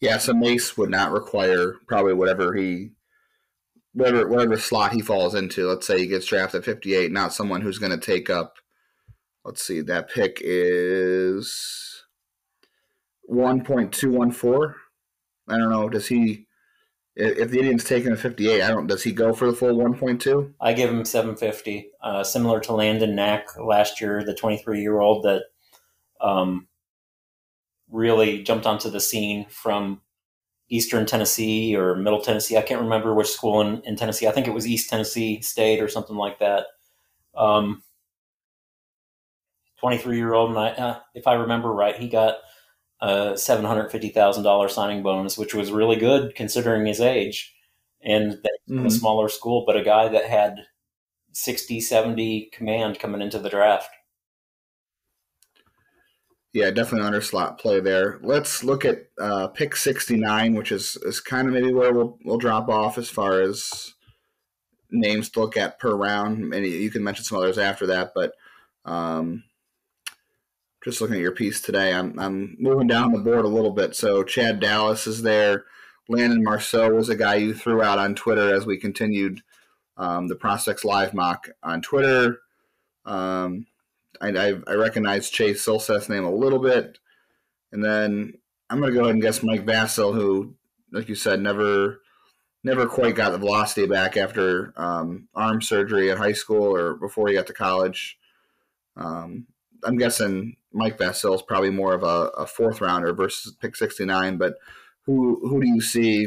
Yeah, so Mace would not require probably whatever he whatever whatever slot he falls into. Let's say he gets drafted at 58, not someone who's going to take up. Let's see, that pick is 1.214. I don't know. Does he? If the Indians take him at 58, I don't. Does he go for the full 1.2? I give him 750, uh, similar to Landon Knack last year, the 23 year old that um, really jumped onto the scene from Eastern Tennessee or Middle Tennessee. I can't remember which school in, in Tennessee. I think it was East Tennessee State or something like that. Um, 23 year old, and I, uh, if I remember right, he got a $750,000 signing bonus, which was really good considering his age and mm-hmm. a smaller school, but a guy that had 60, 70 command coming into the draft yeah, definitely under slot play there. Let's look at uh, pick 69, which is, is kind of maybe where we'll, we'll drop off as far as names to look at per round. And you can mention some others after that, but um, just looking at your piece today, I'm, I'm moving down the board a little bit. So Chad Dallas is there. Landon Marceau was a guy you threw out on Twitter as we continued um, the Prospects Live mock on Twitter. Um, I, I, I recognize Chase Silseth's name a little bit, and then I'm going to go ahead and guess Mike Vasil, who, like you said, never never quite got the velocity back after um, arm surgery at high school or before he got to college. Um, I'm guessing Mike Vasil is probably more of a, a, fourth rounder versus pick 69. But who who do you see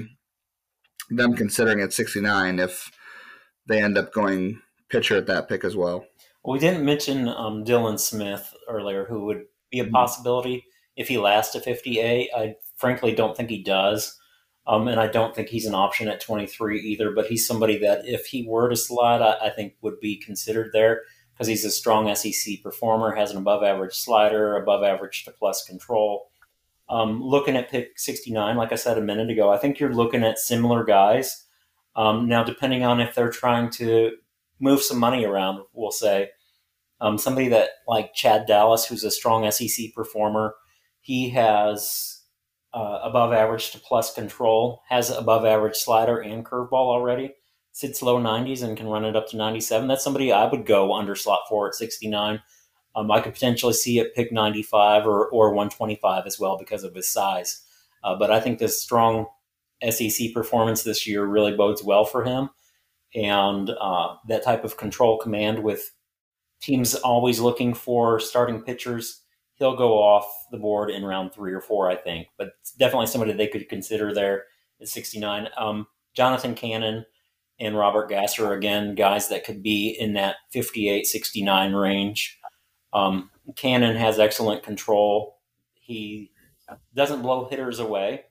them considering at 69 if they end up going pitcher at that pick as well? Well, we didn't mention um, Dylan Smith earlier, who would be a mm-hmm. possibility if he lasts to 58. I frankly don't think he does. Um, and I don't think he's an option at 23 either, but he's somebody that if he were to slide, I, I think would be considered there because he's a strong SEC performer, has an above average slider, above average to plus control. Um, looking at pick 69, like I said a minute ago, I think you're looking at similar guys. Um, now, depending on if they're trying to move some money around, we'll say. Um, somebody that like Chad Dallas, who's a strong SEC performer, he has uh, above average to plus control, has above average slider and curveball already, sits low 90s and can run it up to 97. That's somebody I would go under slot four at 69. Um, I could potentially see it pick 95 or, or 125 as well because of his size. Uh, but I think this strong SEC performance this year really bodes well for him and uh, that type of control command with teams always looking for starting pitchers, he'll go off the board in round three or four, I think. But it's definitely somebody they could consider there at 69. Um, Jonathan Cannon and Robert Gasser, again, guys that could be in that 58 69 range. Um, Cannon has excellent control. He doesn't blow hitters away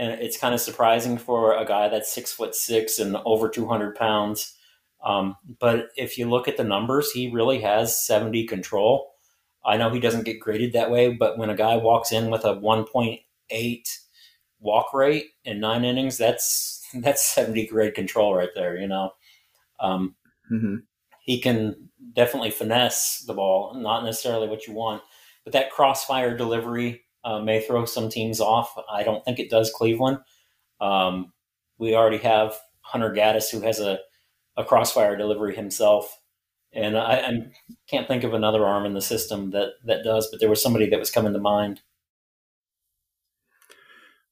and it's kind of surprising for a guy that's six foot six and over 200 pounds. Um, but if you look at the numbers, he really has 70 control. I know he doesn't get graded that way, but when a guy walks in with a 1.8 walk rate in nine innings, that's that's 70 grade control right there. You know, um, mm-hmm. he can definitely finesse the ball, not necessarily what you want, but that crossfire delivery uh, may throw some teams off. I don't think it does Cleveland. Um, we already have Hunter Gaddis, who has a, a crossfire delivery himself. And I, I, can't think of another arm in the system that, that does, but there was somebody that was coming to mind.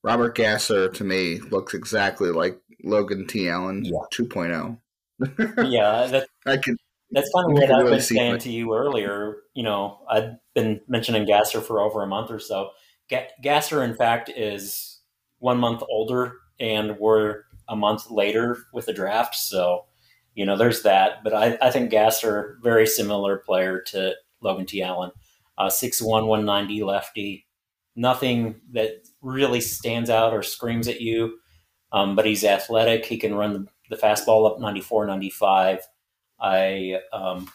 Robert Gasser to me looks exactly like Logan T. Allen Yeah. 2.0. yeah, that, I could that's kind of what I've really been saying it. to you earlier. You know, I've been mentioning Gasser for over a month or so. Ga- Gasser, in fact, is one month older, and we're a month later with the draft. So, you know, there's that. But I, I think Gasser, very similar player to Logan T. Allen, uh, 6'1", 190 lefty. Nothing that really stands out or screams at you, um, but he's athletic. He can run the, fastball up 94, 95. I um,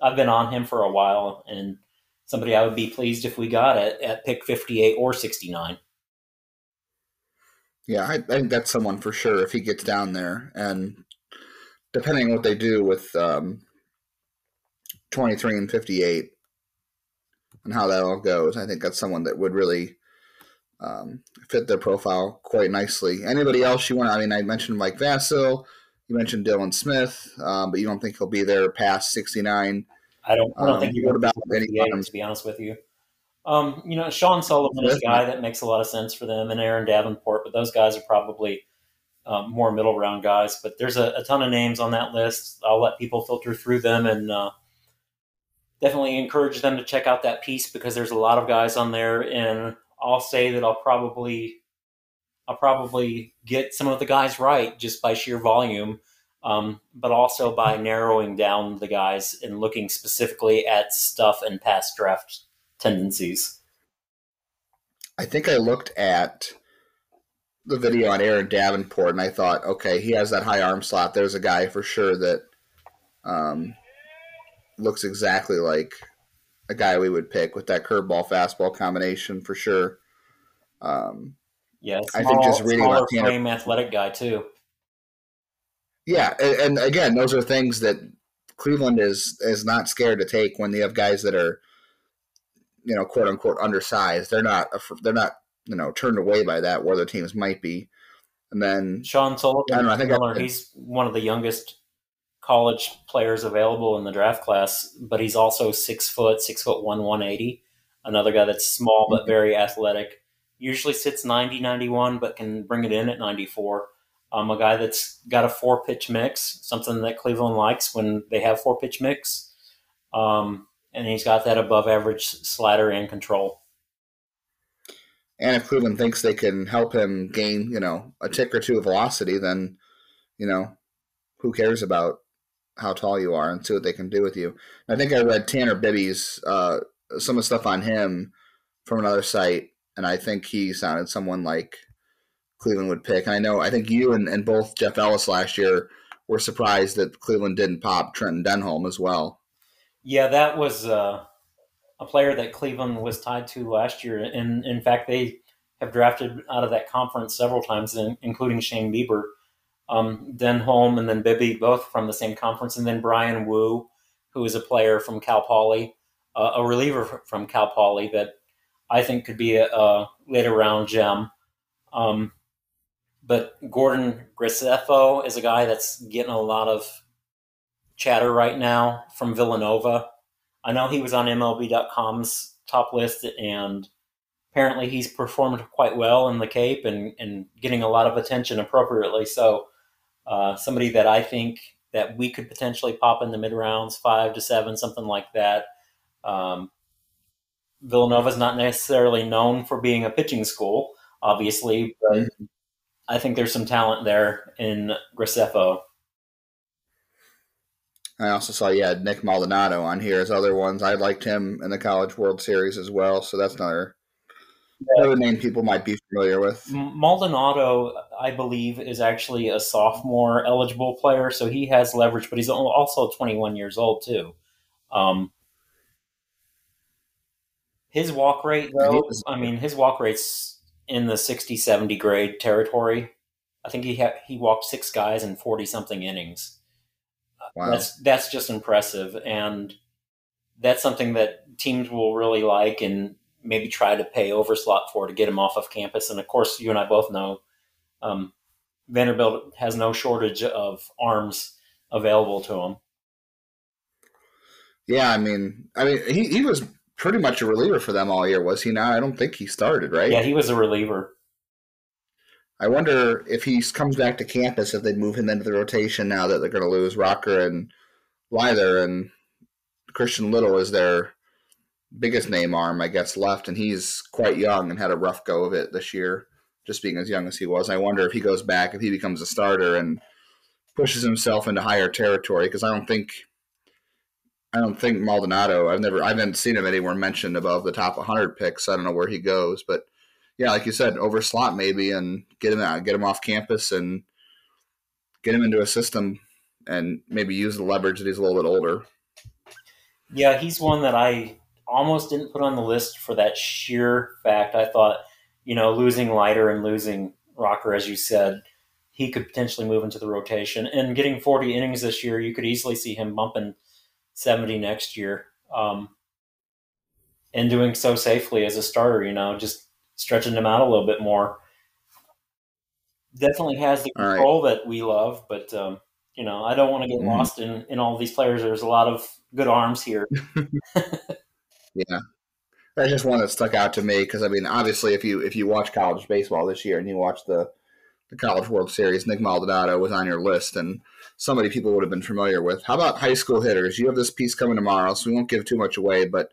I've been on him for a while, and somebody I would be pleased if we got it at pick 58 or 69. Yeah, I, I think that's someone for sure if he gets down there. And depending on what they do with um, 23 and 58 and how that all goes, I think that's someone that would really um, fit their profile quite nicely. Anybody else you want I mean, I mentioned Mike Vasil, you mentioned Dylan Smith, um, but you don't think he'll be there past 69. I don't, I don't Um, think you're what about to any be 58, ones? to be honest with you. Um, you know, Sean Sullivan is a guy that makes a lot of sense for them, and Aaron Davenport, but those guys are probably um, more middle round guys. But there's a, a ton of names on that list. I'll let people filter through them and uh, definitely encourage them to check out that piece because there's a lot of guys on there. And I'll say that I'll probably I'll probably get some of the guys right just by sheer volume, um, but also by narrowing down the guys and looking specifically at stuff and past draft tendencies. I think I looked at the video on Aaron Davenport and I thought, okay, he has that high arm slot. There's a guy for sure that um, looks exactly like a guy we would pick with that curveball fastball combination for sure. Um, Yeah, I think just reading smaller frame athletic guy too. yeah, and, and again, those are things that Cleveland is is not scared to take when they have guys that are, you know, quote unquote undersized. They're not they're not you know turned away by that where their teams might be. And then Sean Sullivan, I don't know, I think I- he's one of the youngest college players available in the draft class, but he's also six foot, six foot one, one eighty. Another guy that's small but very athletic. Usually sits 90, 91, but can bring it in at 94. Um, a guy that's got a four pitch mix, something that Cleveland likes when they have four pitch mix. Um, and he's got that above average slider and control. And if Cleveland thinks they can help him gain, you know, a tick or two of velocity, then, you know, who cares about how tall you are and see what they can do with you. I think I read Tanner Bibby's uh, some of the stuff on him from another site, and I think he sounded someone like Cleveland would pick. And I know I think you and, and both Jeff Ellis last year were surprised that Cleveland didn't pop Trenton Denholm as well. Yeah, that was uh, a player that Cleveland was tied to last year, and in fact, they have drafted out of that conference several times, including Shane Bieber, um, Denholm, and then Bibby, both from the same conference, and then Bryan Woo, who is a player from Cal Poly, uh, a reliever from Cal Poly that I think could be a, a later round gem. Um, but Gordon Graceffo is a guy that's getting a lot of chatter right now from Villanova. I know he was on MLB.com's top list, and apparently he's performed quite well in the Cape and, and getting a lot of attention appropriately. So, uh, somebody that I think that we could potentially pop in the mid rounds, five to seven, something like that. Um, Villanova's not necessarily known for being a pitching school, obviously, but I think there's some talent there in Graceffo. I also saw you had Nick Maldonado on here as other ones. I liked him in the College World Series as well, so that's another another name people might be familiar with. Maldonado, I believe, is actually a sophomore eligible player, so he has leverage, but he's also 21 years old too. Um, his walk rate, though, is- I mean, his walk rate's in the 60, 70 grade territory. I think he ha- he walked six guys in 40 something innings. Wow. That's that's just impressive, and that's something that teams will really like and maybe try to pay overslot for to get him off of campus. And of course, you and I both know um, Vanderbilt has no shortage of arms available to him. Yeah, I mean, I mean, he, he was pretty much a reliever for them all year, was he not? I don't think he started, right? Yeah, he was a reliever. I wonder if he comes back to campus if they move him into the rotation now that they're going to lose Rocker and Leiter and Christian Little is their biggest name arm, I guess, left, and he's quite young and had a rough go of it this year, just being as young as he was. I wonder if he goes back, if he becomes a starter and pushes himself into higher territory, because I don't think I don't think Maldonado. I've never, I haven't seen him anywhere mentioned above the top 100 picks. I don't know where he goes, but yeah, like you said, over slot maybe, and get him out, get him off campus, and get him into a system, and maybe use the leverage that he's a little bit older. Yeah, he's one that I almost didn't put on the list for that sheer fact. I thought, you know, losing Leiter and losing Rocker, as you said, he could potentially move into the rotation. And getting 40 innings this year, you could easily see him bumping 70 next year. Um, and doing so safely as a starter, you know, just stretching them out a little bit more. Definitely has the control right. that we love, but um, you know, I don't want to get mm. lost in in all these players. There's a lot of good arms here. yeah, that's just one that stuck out to me because I mean, obviously, if you if you watch college baseball this year and you watch the the College World Series, Nick Maldonado was on your list, and somebody people would have been familiar with. How about high school hitters? You have this piece coming tomorrow, so we won't give too much away, but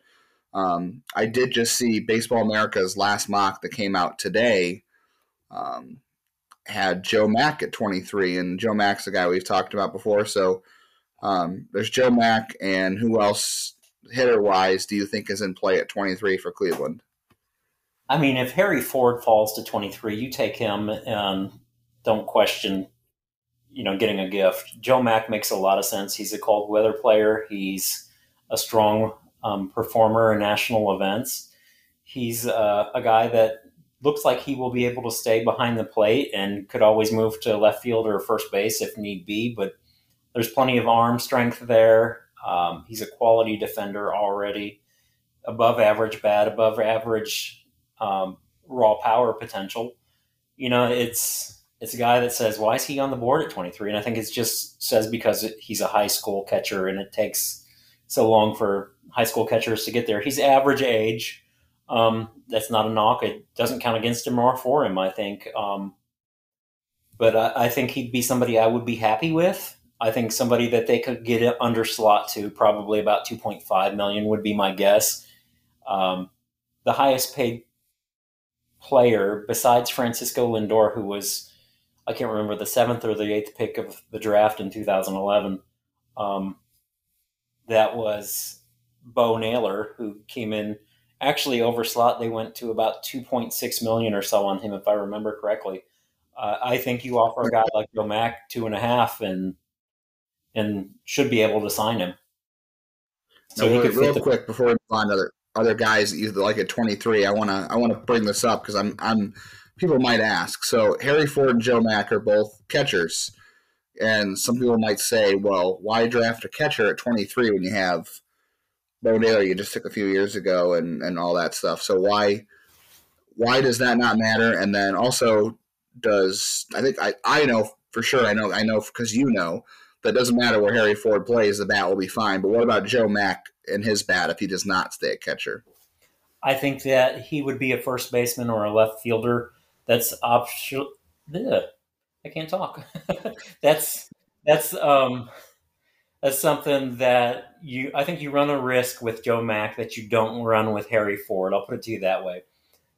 um, I did just see Baseball America's last mock that came out today. Um, had Joe Mack at 23, and Joe Mack's the guy we've talked about before. So um, there's Joe Mack, and who else, hitter wise, do you think is in play at 23 for Cleveland? I mean, if Harry Ford falls to 23, you take him and don't question, you know, getting a gift. Joe Mack makes a lot of sense. He's a cold weather player. He's a strong um, performer in national events. He's uh, a guy that looks like he will be able to stay behind the plate and could always move to left field or first base if need be. But there's plenty of arm strength there. Um, he's a quality defender already, above average bat, above average um, raw power potential. You know, it's it's a guy that says, "Why is he on the board at 23?" And I think it just says because he's a high school catcher and it takes so long for high school catchers to get there. He's average age. Um, that's not a knock. It doesn't count against him or for him, I think. Um, but I, I, think he'd be somebody I would be happy with. I think somebody that they could get under slot to, probably about 2.5 million would be my guess. Um, the highest paid player besides Francisco Lindor, who was, I can't remember, the seventh or the eighth pick of the draft in 2011. Um, that was Bo Naylor, who came in actually over slot. They went to about 2.6 million or so on him, if I remember correctly. Uh, I think you offer a guy like Joe Mack two and a half and and should be able to sign him. So now, real, real the- quick before we move on to other other guys that you like at 23, I want to I want to bring this up because I'm I'm people might ask. So Harry Ford and Joe Mack are both catchers, and some people might say, well, why draft a catcher at 23 when you have Bo Naylor you just took a few years ago and, and all that stuff. So why why does that not matter? And then also does I think I, I know for sure I know I know because you know that doesn't matter where Harry Ford plays, the bat will be fine. But what about Joe Mack and his bat if he does not stay at catcher? I think that he would be a first baseman or a left fielder. That's optional. I can't talk. that's that's um that's something that you I think you run a risk with Joe Mack that you don't run with Harry Ford. I'll put it to you that way.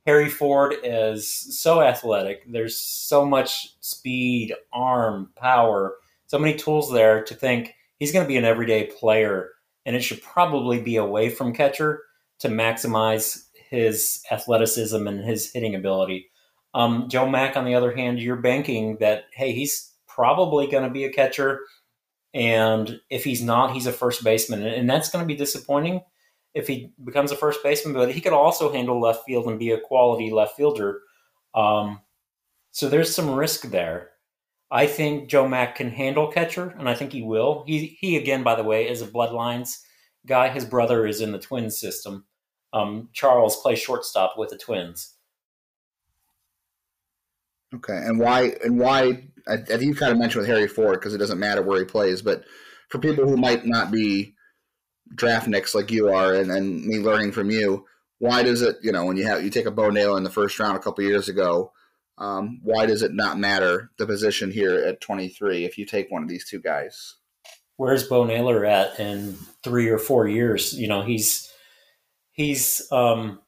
Harry Ford is so athletic. There's so much speed, arm, power, so many tools there to think he's going to be an everyday player and it should probably be away from catcher to maximize his athleticism and his hitting ability. Um, Joe Mack, on the other hand, you're banking that, hey, he's probably going to be a catcher and if he's not, he's a first baseman. And that's going to be disappointing if he becomes a first baseman, but he could also handle left field and be a quality left fielder. Um, so there's some risk there. I think Joe Mack can handle catcher, and I think he will. He, he again, by the way, is a bloodlines guy. His brother is in the Twins system. Um, Charles plays shortstop with the Twins. Okay, and why? And why I, I think you kind of mentioned with Harry Ford because it doesn't matter where he plays, but for people who might not be draft nicks like you are, and, and me learning from you, why does it? You know, when you have you take a Bo Naylor in the first round a couple years ago, Um, why does it not matter the position here at 23 if you take one of these two guys? Where's Bo Naylor at in three or four years? You know, he's he's um,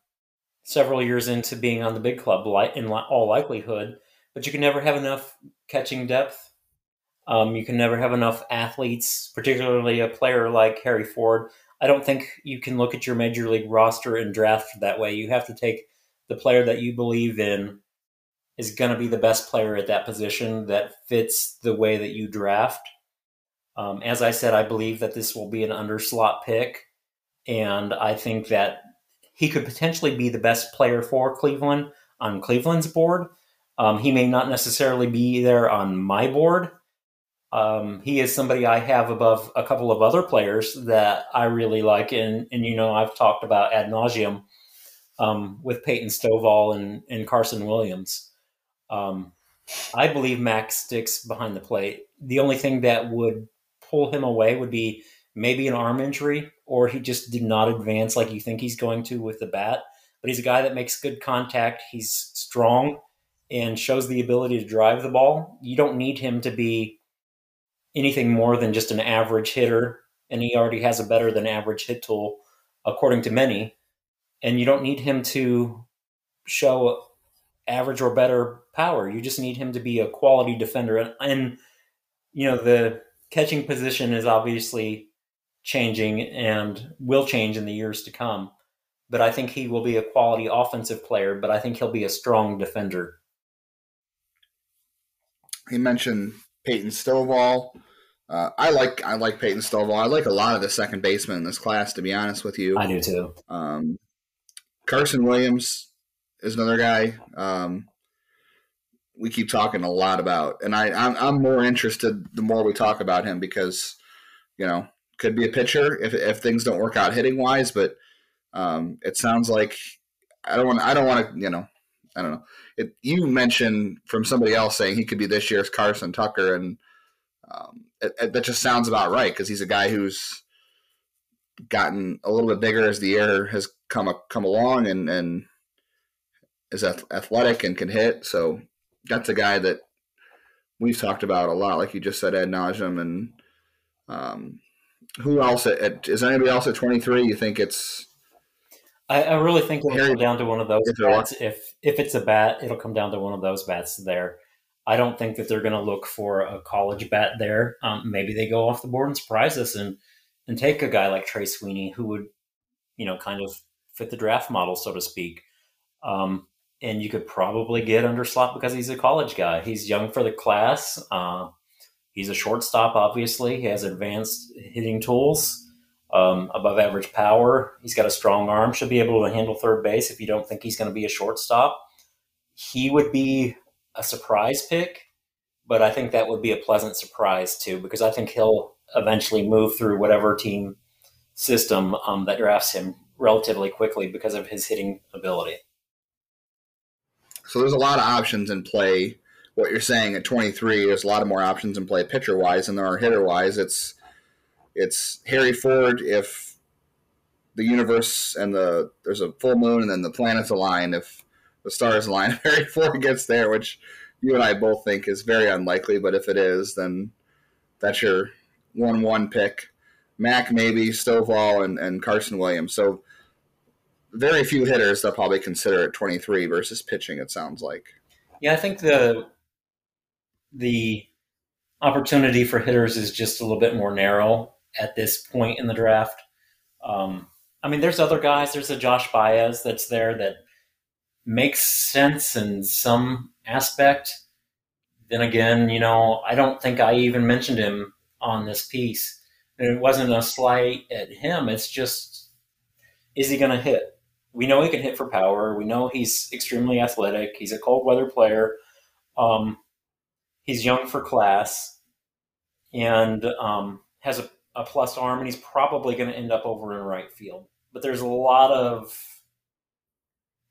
several years into being on the big club in all likelihood, but you can never have enough catching depth. Um, you can never have enough athletes, particularly a player like Harry Ford. I don't think you can look at your major league roster and draft that way. You have to take the player that you believe in is going to be the best player at that position that fits the way that you draft. Um, as I said, I believe that this will be an underslot pick, and I think that he could potentially be the best player for Cleveland on Cleveland's board. Um, he may not necessarily be there on my board. Um, he is somebody I have above a couple of other players that I really like, and and you know I've talked about ad nauseum um, with Peyton Stovall and, and Carson Williams. Um, I believe Max sticks behind the plate. The only thing that would pull him away would be maybe an arm injury, or he just did not advance like you think he's going to with the bat. But he's a guy that makes good contact. He's strong and shows the ability to drive the ball. You don't need him to be anything more than just an average hitter, and he already has a better than average hit tool, according to many. And you don't need him to show average or better power. You just need him to be a quality defender. And, and you know, the catching position is obviously changing and will change in the years to come. But I think he will be a quality offensive player, but I think he'll be a strong defender. He mentioned Peyton Stovall. Uh, I like I like Peyton Stovall. I like a lot of the second basemen in this class, to be honest with you. I do too. Um, Carson Williams is another guy. Um, we keep talking a lot about, and I I'm, I'm more interested the more we talk about him because you know could be a pitcher if if things don't work out hitting wise, but um, it sounds like I don't want I don't want to you know I don't know. It, you mentioned from somebody else saying he could be this year's Carson Tucker, and um, it, it, that just sounds about right because he's a guy who's gotten a little bit bigger as the year has come come along, and and is athletic and can hit. So that's a guy that we've talked about a lot, like you just said, ad nauseum. And um, who else? At, is anybody else at 23? You think it's. I, I really think it'll come down to one of those if bats. If if it's a bat, it'll come down to one of those bats there. I don't think that they're going to look for a college bat there. Um, maybe they go off the board and surprise us and and take a guy like Trey Sweeney, who would, you know, kind of fit the draft model, so to speak. Um, and you could probably get Underslot because he's a college guy. He's young for the class. Uh, he's a shortstop, obviously. He has advanced hitting tools, um, above average power. He's got a strong arm, should be able to handle third base if you don't think he's going to be a shortstop. He would be a surprise pick, but I think that would be a pleasant surprise too, because I think he'll eventually move through whatever team system um, that drafts him relatively quickly because of his hitting ability. So there's a lot of options in play. What you're saying at 23, there's a lot of more options in play pitcher wise than there are hitter wise. It's it's Harry Ford if the universe and the there's a full moon and then the planets align. If the stars align, Harry Ford gets there, which you and I both think is very unlikely, but if it is, then that's your one-one pick. Mack maybe Stovall and, and Carson Williams. So very few hitters they'll probably consider at 23 versus pitching. It sounds like. Yeah, I think the the opportunity for hitters is just a little bit more narrow at this point in the draft. Um, I mean, there's other guys. There's a Josh Baez that's there that makes sense in some aspect. Then again, you know, I don't think I even mentioned him on this piece. And it wasn't a slight at him. It's just, is he going to hit? we know he can hit for power. We know he's extremely athletic. He's a cold weather player. Um, he's young for class and um, has a, a plus arm, and he's probably going to end up over in right field. But there's a lot of,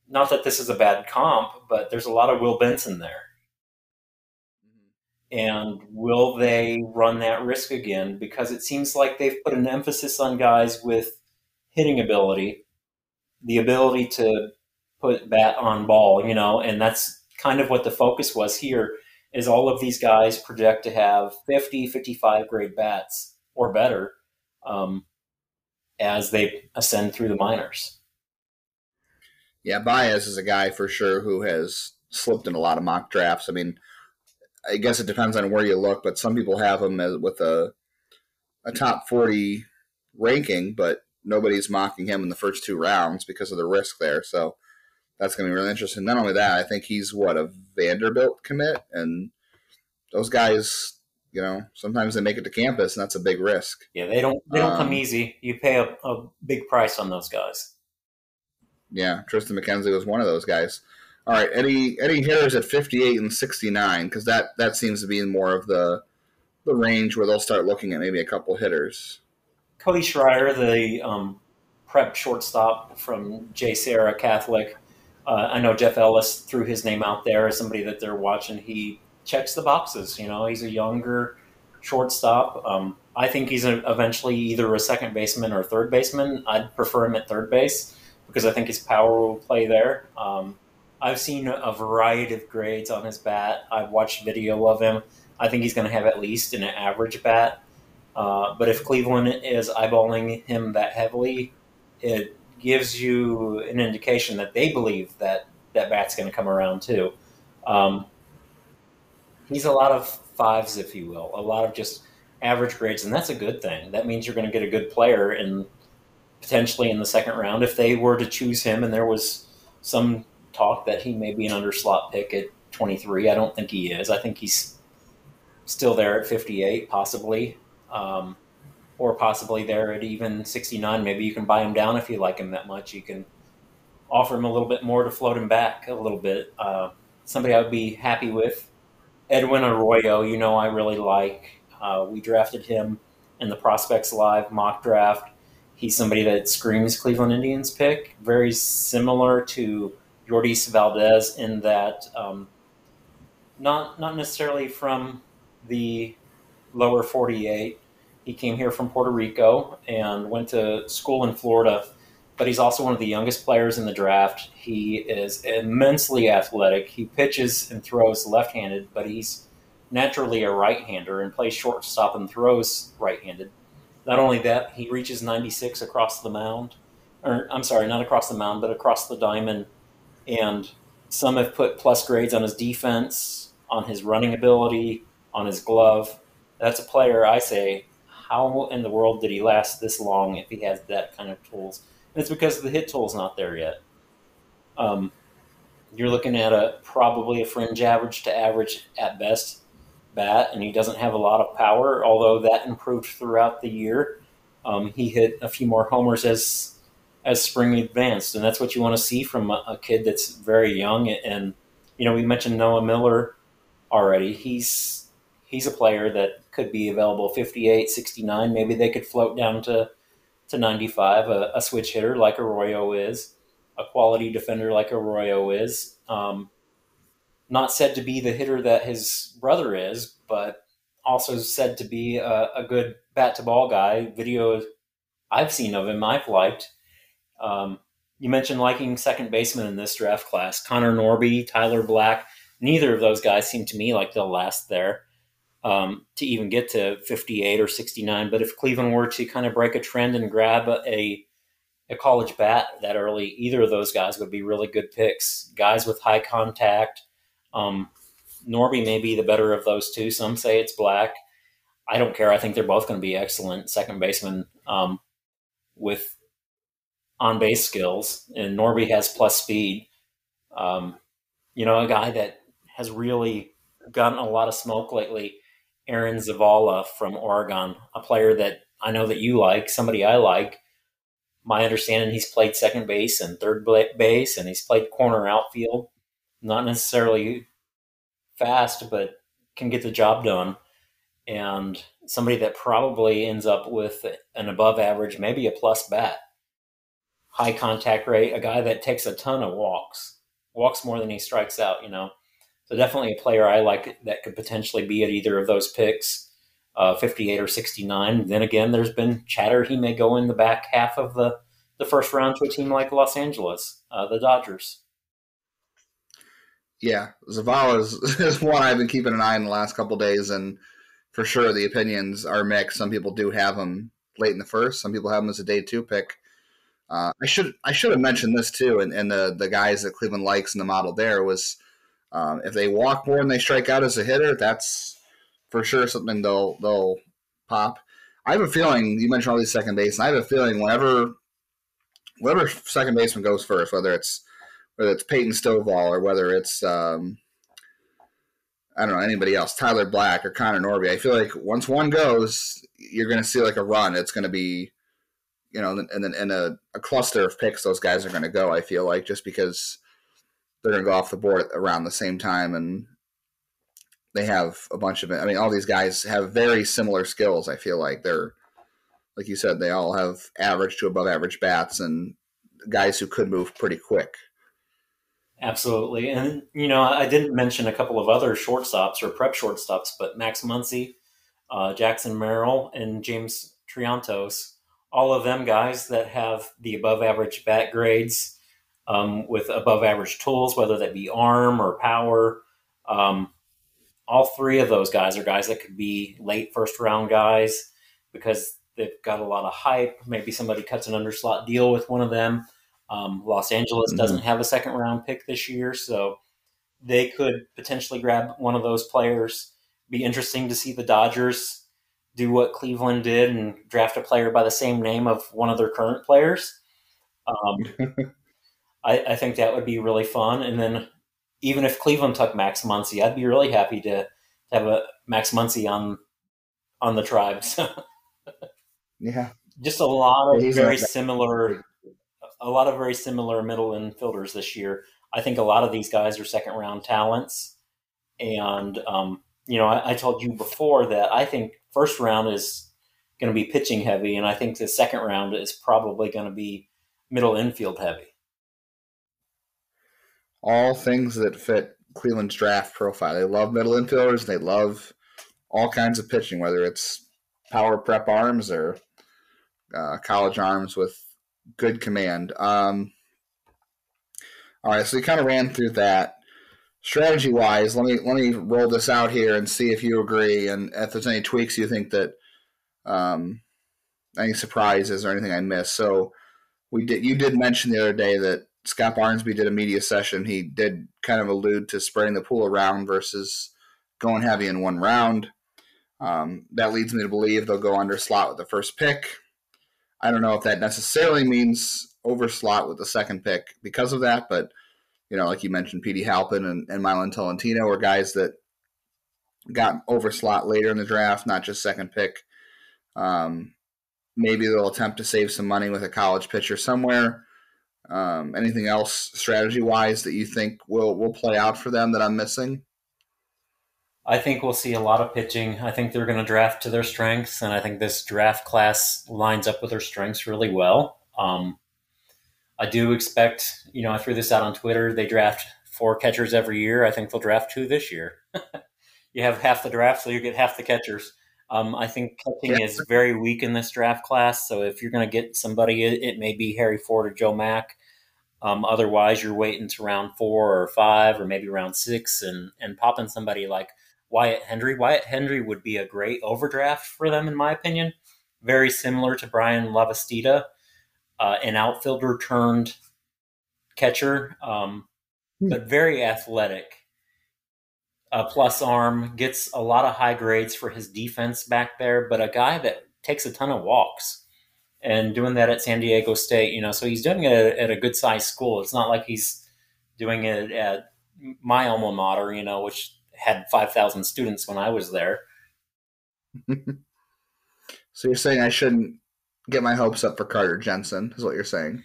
not that this is a bad comp, but there's a lot of Will Benson there. Mm-hmm. And will they run that risk again? Because it seems like they've put an emphasis on guys with hitting ability the ability to put bat on ball, you know, and that's kind of what the focus was here is all of these guys project to have 50, 55 grade bats or better um, as they ascend through the minors. Yeah, Baez is a guy for sure who has slipped in a lot of mock drafts. I mean, I guess it depends on where you look, but some people have him as, with a a top forty ranking, but nobody's mocking him in the first two rounds because of the risk there. So that's going to be really interesting. Not only that, I think he's what a Vanderbilt commit, and those guys, you know, sometimes they make it to campus, and that's a big risk. Yeah, they don't they don't um, come easy. You pay a, a big price on those guys. Yeah, Triston McKenzie was one of those guys. All right, Eddie Eddie hitters at 58 and 69 because that that seems to be more of the the range where they'll start looking at maybe a couple hitters. Cody Schrier, the um, prep shortstop from JSerra Catholic. Uh, I know Jeff Ellis threw his name out there as somebody that they're watching. He checks the boxes. You know, he's a younger shortstop. Um, I think he's a, eventually either a second baseman or third baseman. I'd prefer him at third base because I think his power will play there. Um, I've seen a variety of grades on his bat. I've watched video of him. I think he's going to have at least an average bat. Uh, but if Cleveland is eyeballing him that heavily, it gives you an indication that they believe that that bat's going to come around too. Um, he's a lot of fives, if you will, a lot of just average grades, and that's a good thing. That means you're going to get a good player in potentially in the second round if they were to choose him and there was some talk that he may be an underslot pick at 23. I don't think he is. I think he's still there at 58, possibly, um, or possibly there at even 69. Maybe you can buy him down if you like him that much. You can offer him a little bit more to float him back a little bit. Uh, somebody I would be happy with. Edwin Arroyo, you know, I really like. Uh, we drafted him in the Prospects Live mock draft. He's somebody that screams Cleveland Indians pick, very similar to Yordys Valdes in that um, not not necessarily from the lower 48. He came here from Puerto Rico and went to school in Florida, but he's also one of the youngest players in the draft. He is immensely athletic. He pitches and throws left-handed, but he's naturally a right-hander and plays shortstop and throws right-handed. Not only that, he reaches 96 across the mound, or I'm sorry, not across the mound, but across the diamond and some have put plus grades on his defense, on his running ability, on his glove. That's a player I say, how in the world did he last this long if he has that kind of tools? It's because the hit tool's not there yet. Um, you're looking at a probably a fringe average to average at best bat, and he doesn't have a lot of power, although that improved throughout the year. Um, he hit a few more homers as as spring advanced, and that's what you want to see from a, a kid that's very young. And you know, we mentioned Noah Miller already. He's he's a player that could be available 58, 69. Maybe they could float down to to 95. A, a switch hitter like Arroyo is, a quality defender like Arroyo is. Um, not said to be the hitter that his brother is, but also said to be a, a good bat to ball guy. Video I've seen of him, I've liked. Um, you mentioned liking second baseman in this draft class. Connor Norby, Tyler Black. Neither of those guys seem to me like they'll last there um, to even get to 58 or 69. But if Cleveland were to kind of break a trend and grab a, a college bat that early, either of those guys would be really good picks. Guys with high contact. Um, Norby may be the better of those two. Some say it's Black. I don't care. I think they're both going to be excellent second basemen um, with on base skills, and Norby has plus speed. Um, you know, a guy that has really gotten a lot of smoke lately, Aaron Zavala from Oregon, a player that I know that you like, somebody I like. My understanding, he's played second base and third base, and he's played corner outfield. Not necessarily fast, but can get the job done. And somebody that probably ends up with an above average, maybe a plus bat high contact rate, a guy that takes a ton of walks, walks more than he strikes out, you know. So definitely a player I like that could potentially be at either of those picks, uh, 58 or 69. Then again, there's been chatter he may go in the back half of the, the first round to a team like Los Angeles, uh, the Dodgers. Yeah, Zavala is, is one I've been keeping an eye on the last couple days, and for sure the opinions are mixed. Some people do have him late in the first. Some people have him as a day two pick. Uh, I should I should have mentioned this too, and, and the the guys that Cleveland likes in the model there was um, if they walk more and they strike out as a hitter, that's for sure something they'll they'll pop. I have a feeling you mentioned all these second base, and I have a feeling whenever whatever second baseman goes first, whether it's whether it's Peyton Stovall or whether it's um, I don't know anybody else, Tyler Black or Connor Norby. I feel like once one goes, you're going to see like a run. It's going to be, you know, and then in a, a, cluster of picks, those guys are going to go. I feel like just because they're going to go off the board around the same time, and they have a bunch of. I mean, all these guys have very similar skills. I feel like they're, like you said, they all have average to above average bats and guys who could move pretty quick. Absolutely. And, you know, I didn't mention a couple of other shortstops or prep shortstops, but Max Muncy, uh, Jackson Merrill, and James Triantos, all of them guys that have the above average bat grades um, with above average tools, whether that be arm or power. Um, all three of those guys are guys that could be late first round guys because they've got a lot of hype. Maybe somebody cuts an underslot deal with one of them um, Los Angeles mm-hmm. doesn't have a second round pick this year, so they could potentially grab one of those players. Be interesting to see the Dodgers do what Cleveland did and draft a player by the same name of one of their current players. Um, I, I, think that would be really fun. And then even if Cleveland took Max Muncy, I'd be really happy to, to have a Max Muncy on on the tribes. yeah, just a lot of very similar a lot of very similar middle infielders this year. I think a lot of these guys are second round talents. And, um, you know, I, I, told you before that I think first round is going to be pitching heavy, and I think the second round is probably going to be middle infield heavy. All things that fit Cleveland's draft profile. They love middle infielders. They love all kinds of pitching, whether it's power prep arms or uh, college arms with good command. Um, all right, so we kind of ran through that. Strategy wise, let me let me roll this out here and see if you agree, and if there's any tweaks you think that, um, any surprises or anything I missed. So, we did. You did mention the other day that Scott Barnsby did a media session. He did kind of allude to spreading the pool around versus going heavy in one round. Um, that leads me to believe they'll go under slot with the first pick. I don't know if that necessarily means overslot with the second pick because of that, but you know, like you mentioned, Petey Halpin and, and Milan Tolentino were guys that got overslot later in the draft, not just second pick. Um, maybe they'll attempt to save some money with a college pitcher somewhere. Um, anything else strategy wise that you think will will play out for them that I'm missing? I think we'll see a lot of pitching. I think they're going to draft to their strengths, and I think this draft class lines up with their strengths really well. Um, I do expect, you know, I threw this out on Twitter. They draft four catchers every year. I think they'll draft two this year. you have half the draft, so you get half the catchers. Um, I think catching yeah. is very weak in this draft class. So if you're going to get somebody, it, it, may be Harry Ford or Joe Mack. Um, otherwise, you're waiting to round four or five or maybe round six and, and popping somebody like Wyatt Hendrie. Wyatt Hendrie would be a great overdraft for them, in my opinion. Very similar to Bryan Lavastida, uh, an outfielder turned catcher, um, hmm. but very athletic. Uh, plus arm, gets a lot of high grades for his defense back there, but a guy that takes a ton of walks and doing that at San Diego State, you know, so he's doing it at a good sized school. It's not like he's doing it at my alma mater, you know, which had 5,000 students when I was there. so you're saying I shouldn't get my hopes up for Carter Jensen, is what you're saying?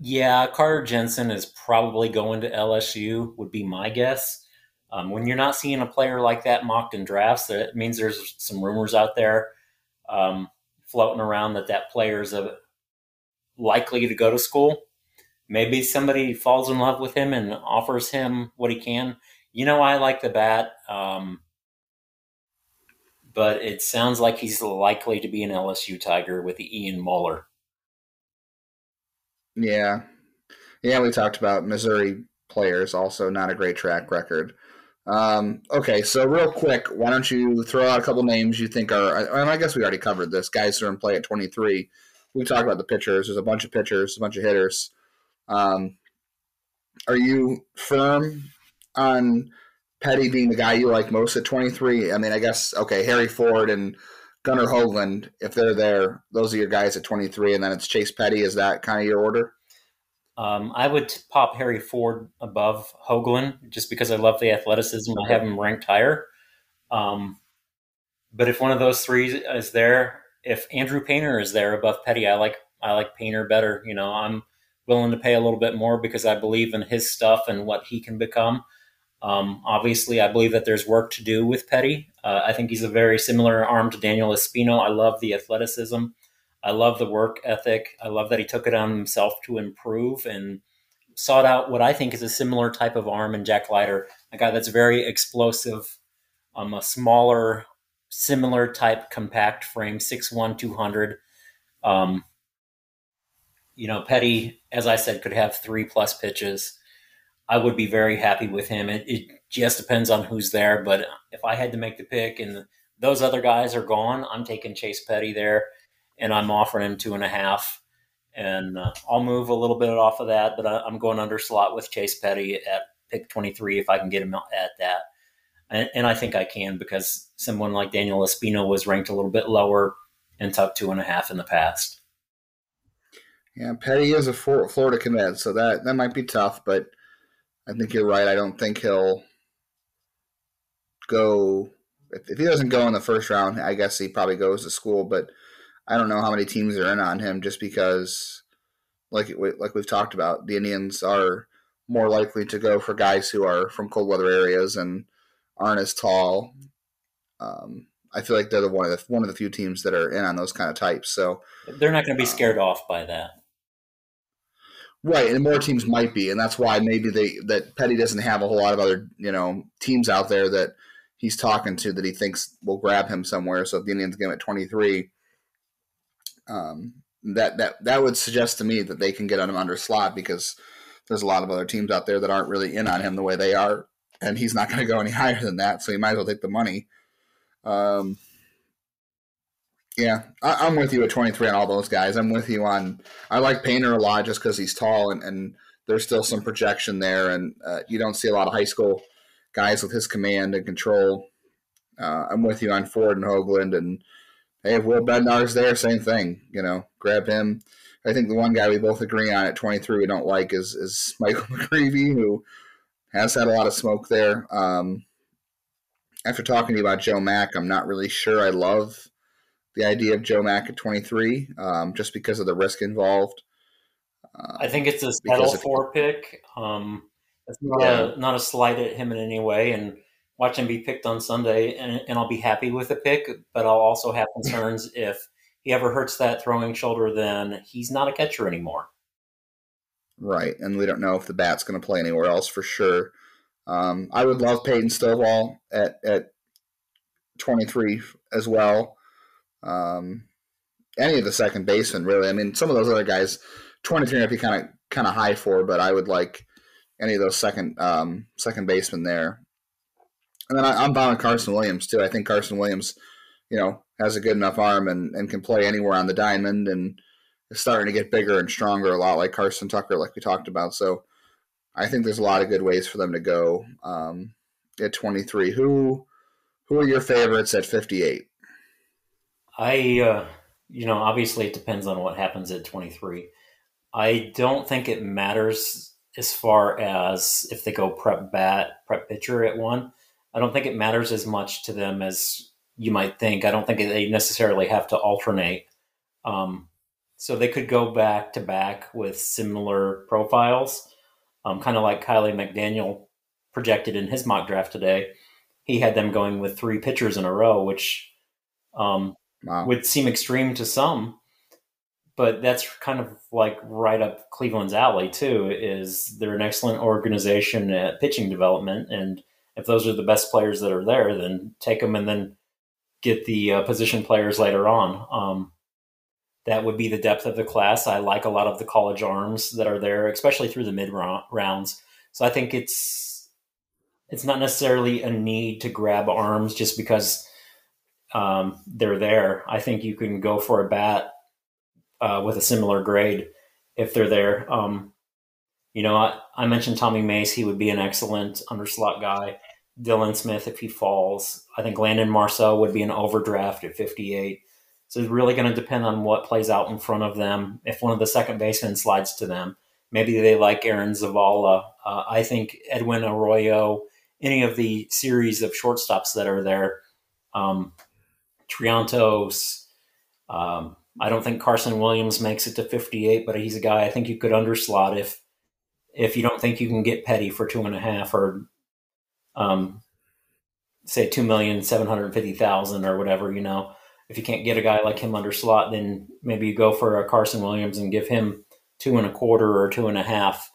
Yeah, Carter Jensen is probably going to LSU, would be my guess. Um, when you're not seeing a player like that mocked in drafts, that means there's some rumors out there um, floating around that that player is a, likely to go to school. Maybe somebody falls in love with him and offers him what he can you know, I like the bat, um, but it sounds like he's likely to be an LSU Tiger with the Ian Muller. Yeah, yeah, we talked about Missouri players. Also, not a great track record. Um, okay, so real quick, why don't you throw out a couple names you think are? And I guess we already covered this. Guys who are in play at 23. We talked about the pitchers. There's a bunch of pitchers, a bunch of hitters. Um, are you firm on Petty being the guy you like most at 23? I mean, I guess okay, Harry Ford and Gunnar Hoglund, if they're there, those are your guys at 23, and then it's Chase Petty. Is that kind of your order? Um, I would pop Harry Ford above Hoglund just because I love the athleticism. I have him ranked higher. Um, but if one of those three is there, if Andrew Painter is there above Petty, I like I like Painter better. You know, I'm willing to pay a little bit more because I believe in his stuff and what he can become. Um, obviously, I believe that there's work to do with Petty. Uh, I think he's a very similar arm to Daniel Espino. I love the athleticism. I love the work ethic. I love that he took it on himself to improve and sought out what I think is a similar type of arm in Jack Leiter, a guy that's very explosive, um, a smaller, similar type compact frame, 6'1", 200. Um, you know, Petty, as I said, could have three plus pitches. I would be very happy with him. It, it just depends on who's there. But if I had to make the pick and those other guys are gone, I'm taking Chase Petty there, and I'm offering him two and a half. And uh, I'll move a little bit off of that, but I, am going under slot with Chase Petty at pick 23 if I can get him at that. And, and I think I can because someone like Daniel Espino was ranked a little bit lower and took two and a half in the past. Yeah, Petty is a Florida commit, so that that might be tough, but I think you're right. I don't think he'll go. If, if he doesn't go in the first round, I guess he probably goes to school. But I don't know how many teams are in on him, just because, like like we've talked about, the Indians are more likely to go for guys who are from cold weather areas and aren't as tall. Um, I feel like they're the one of the one of the few teams that are in on those kind of types. So they're not going to be scared um, off by that. Right, and more teams might be, and that's why maybe they that Petty doesn't have a whole lot of other you know teams out there that he's talking to that he thinks will grab him somewhere. So if the Indians get him at twenty three, um, that that that would suggest to me that they can get him under slot because there's a lot of other teams out there that aren't really in on him the way they are, and he's not going to go any higher than that. So you might as well take the money. Um, yeah, I, am with you at 23 on all those guys. I'm with you on. I like Painter a lot just because he's tall and, and there's still some projection there, and uh, you don't see a lot of high school guys with his command and control. Uh, I'm with you on Ford and Hoglund, and hey, if Will Bednar's there, same thing. You know, grab him. I think the one guy we both agree on at 23 we don't like is is Michael McGreevy, who has had a lot of smoke there. Um, after talking to you about Joe Mack, I'm not really sure I love the idea of Joe Mack at 23, um, just because of the risk involved. Uh, I think it's a settle for pick. Um, it's not, yeah. a, not a slight at him in any way, and watch him be picked on Sunday, and, and I'll be happy with the pick. But I'll also have concerns if he ever hurts that throwing shoulder, then he's not a catcher anymore. Right, and we don't know if the bat's going to play anywhere else for sure. Um, I would love Peyton Stovall at at 23 as well. Um, any of the second basemen, really. I mean, some of those other guys, 23 might be kind of kind of high for, but I would like any of those second um, second basemen there. And then I, am buying Carson Williams too. I think Carson Williams, you know, has a good enough arm and, and can play anywhere on the diamond and is starting to get bigger and stronger, a lot like Carson Tucker, like we talked about. So I think there's a lot of good ways for them to go um, at 23. Who who are your favorites at 58? I, uh, you know, obviously it depends on what happens at 23. I don't think it matters as far as if they go prep bat, prep pitcher at one. I don't think it matters as much to them as you might think. I don't think they necessarily have to alternate. Um, so they could go back to back with similar profiles, um, kind of like Kiley McDaniel projected in his mock draft today. He had them going with three pitchers in a row, which um, wow. would seem extreme to some, but that's kind of like right up Cleveland's alley too. Is they're an excellent organization at pitching development, and if those are the best players that are there, then take them and then get the uh, position players later on. Um, that would be the depth of the class. I like a lot of the college arms that are there, especially through the mid rounds. So I think it's it's not necessarily a need to grab arms just because um, they're there. I think you can go for a bat uh, with a similar grade if they're there. Um, you know, I, I, mentioned Tommy Mace; he would be an excellent underslot guy. Dylan Smith, if he falls, I think Landon Marceaux would be an overdraft at 58. So it's really going to depend on what plays out in front of them. If one of the second basemen slides to them, maybe they like Aaron Zavala. Uh, I think Edwin Arroyo, any of the series of shortstops that are there, um, Triantos. Um, I don't think Carson Williams makes it to 58, but he's a guy I think you could underslot if if you don't think you can get Petty for two and a half or um, say two million seven hundred fifty thousand or whatever. You know, if you can't get a guy like him under slot, then maybe you go for a Carson Williams and give him two and a quarter or two and a half,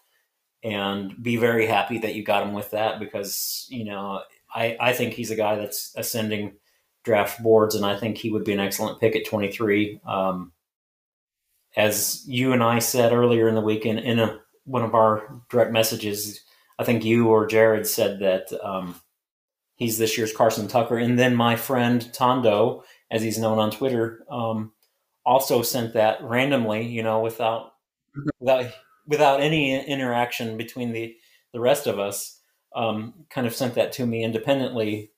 and be very happy that you got him with that because you know I I think he's a guy that's ascending draft boards, and I think he would be an excellent pick at 23. Um, as you and I said earlier in the week in, in a, one of our direct messages, I think you or Jared said that um, he's this year's Carson Tucker. And then my friend Tondo, as he's known on Twitter, um, also sent that randomly, you know, without without without any interaction between the the rest of us. Um, kind of sent that to me independently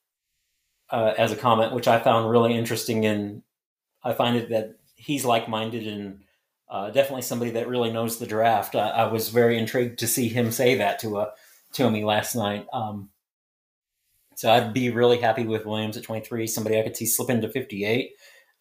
uh, as a comment, which I found really interesting. And I find it that he's like minded and uh, definitely somebody that really knows the draft. I, I, was very intrigued to see him say that to a uh, to me last night. Um, so I'd be really happy with Williams at 23. Somebody I could see slip into 58.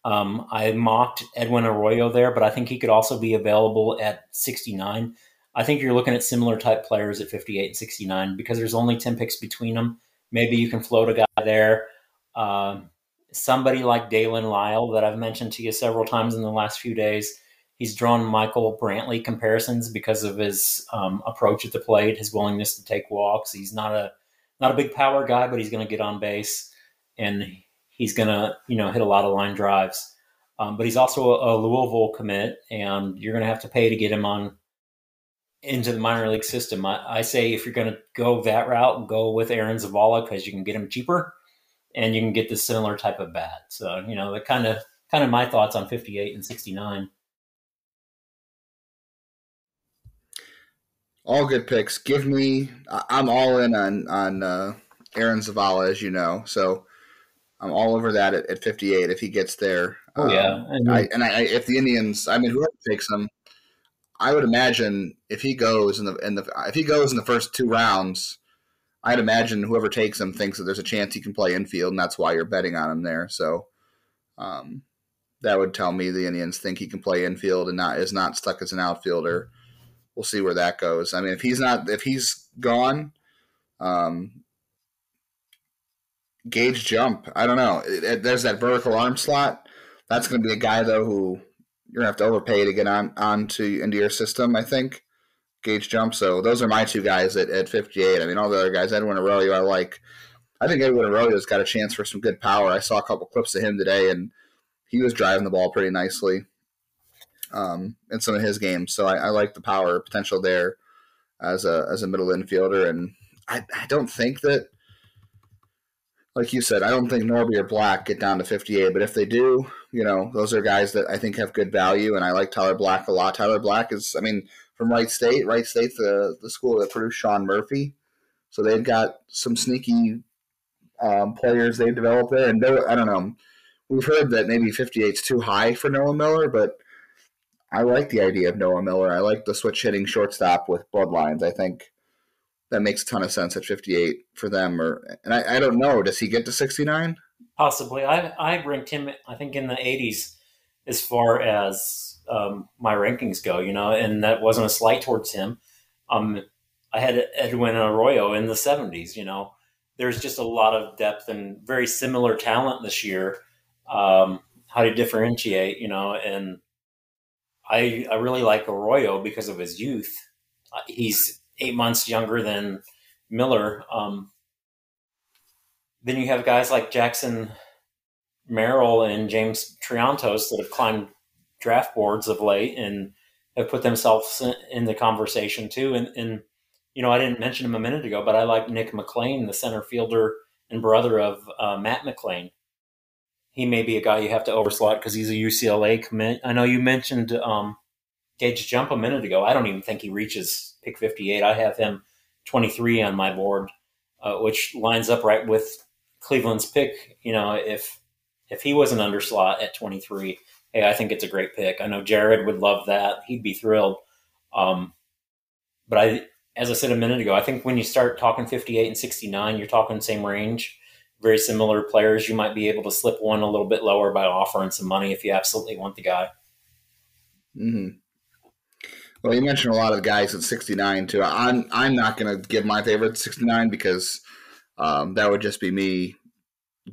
Um, I mocked Edwin Arroyo there, but I think he could also be available at 69. I think you're looking at similar type players at 58 and 69 because there's only 10 picks between them. Maybe you can float a guy there. Um, somebody like Dalen Lyle that I've mentioned to you several times in the last few days. He's drawn Michael Brantley comparisons because of his um, approach at the plate, his willingness to take walks. He's not a not a big power guy, but he's going to get on base and he's going to you know hit a lot of line drives. Um, but he's also a, a, Louisville commit, and you're going to have to pay to get him on into the minor league system. I, I say if you're going to go that route, go with Aaron Zavala because you can get him cheaper and you can get the similar type of bat. So you know, the kind of kind of my thoughts on 58 and 69. All good picks. Give me. I'm all in on on uh, Aaron Zavala, as you know. So I'm all over that at, at 58 if he gets there. Oh yeah, um, I, and I, if the Indians, I mean, whoever takes him, I would imagine if he goes in the in the if he goes in the first two rounds, I'd imagine whoever takes him thinks that there's a chance he can play infield, and that's why you're betting on him there. So um, that would tell me the Indians think he can play infield and not is not stuck as an outfielder. We'll see where that goes. I mean, if he's not if he's gone, um, Gage Jump. I don't know. It, it, there's that vertical arm slot. That's going to be a guy though who you're gonna have to overpay to get on onto into your system. I think. Gage Jump. So those are my two guys at, at 58. I mean, all the other guys, Edwin Arroyo, I like. I think Edwin Arroyo's got a chance for some good power. I saw a couple clips of him today, and he was driving the ball pretty nicely um, in some of his games. So I, I like the power potential there as a as a middle infielder. And I, I don't think that, like you said, I don't think Norby or Black get down to 58. But if they do, you know, those are guys that I think have good value. And I like Tyler Black a lot. Tyler Black is, I mean, from Wright State. Wright State, the the school that produced Sean Murphy, so they've got some sneaky um, players they've developed there. And I don't know, we've heard that maybe 58 is too high for Noah Miller, but I like the idea of Noah Miller. I like the switch hitting shortstop with bloodlines. I think that makes a ton of sense at 58 for them. Or and I, I don't know, does he get to 69? Possibly. I I ranked him. I think in the 80s as far as um, my rankings go, you know, and that wasn't a slight towards him. Um, I had Edwin Arroyo in the 70s, you know. There's just a lot of depth and very similar talent this year. Um, how to differentiate, you know, and I I really like Arroyo because of his youth. Uh, he's eight months younger than Miller. Um, then you have guys like Jackson Merrill and James Triantos that have climbed draft boards of late and have put themselves in the conversation too. And, and you know, I didn't mention him a minute ago, but I like Nick McLain, the center fielder and brother of uh, Matt McLain. He may be a guy you have to overslot because he's a UCLA commit. I know you mentioned um, Gage Jump a minute ago. I don't even think he reaches pick 58. I have him 23 on my board, uh, which lines up right with Cleveland's pick. You know, if if he was an underslot at 23, hey, I think it's a great pick. I know Jared would love that. He'd be thrilled. Um, but I, as I said a minute ago, I think when you start talking 58 and 69, you're talking the same range, very similar players. You might be able to slip one a little bit lower by offering some money if you absolutely want the guy. Mm-hmm. Well, you mentioned a lot of guys at 69 too. I'm I'm not going to give my favorite 69 because um, that would just be me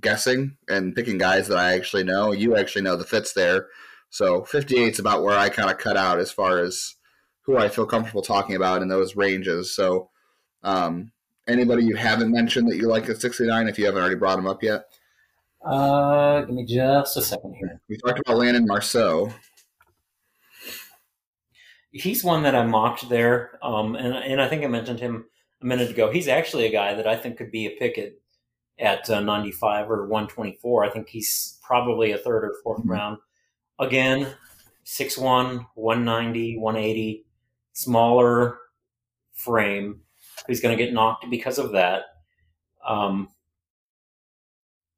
guessing and picking guys that I actually know. You actually know the fits there. So 58 is about where I kind of cut out as far as who I feel comfortable talking about in those ranges. So um, anybody you haven't mentioned that you like at 69 if you haven't already brought them up yet? Uh, give me just a second here. We talked about Landon Marceaux. He's one that I mocked there, um, and and I think I mentioned him a minute ago. He's actually a guy that I think could be a pick at at uh, 95 or 124. I think he's probably a third or 4th mm-hmm. round. Again, 6'1, 190, 180, smaller frame. He's going to get knocked because of that. Um,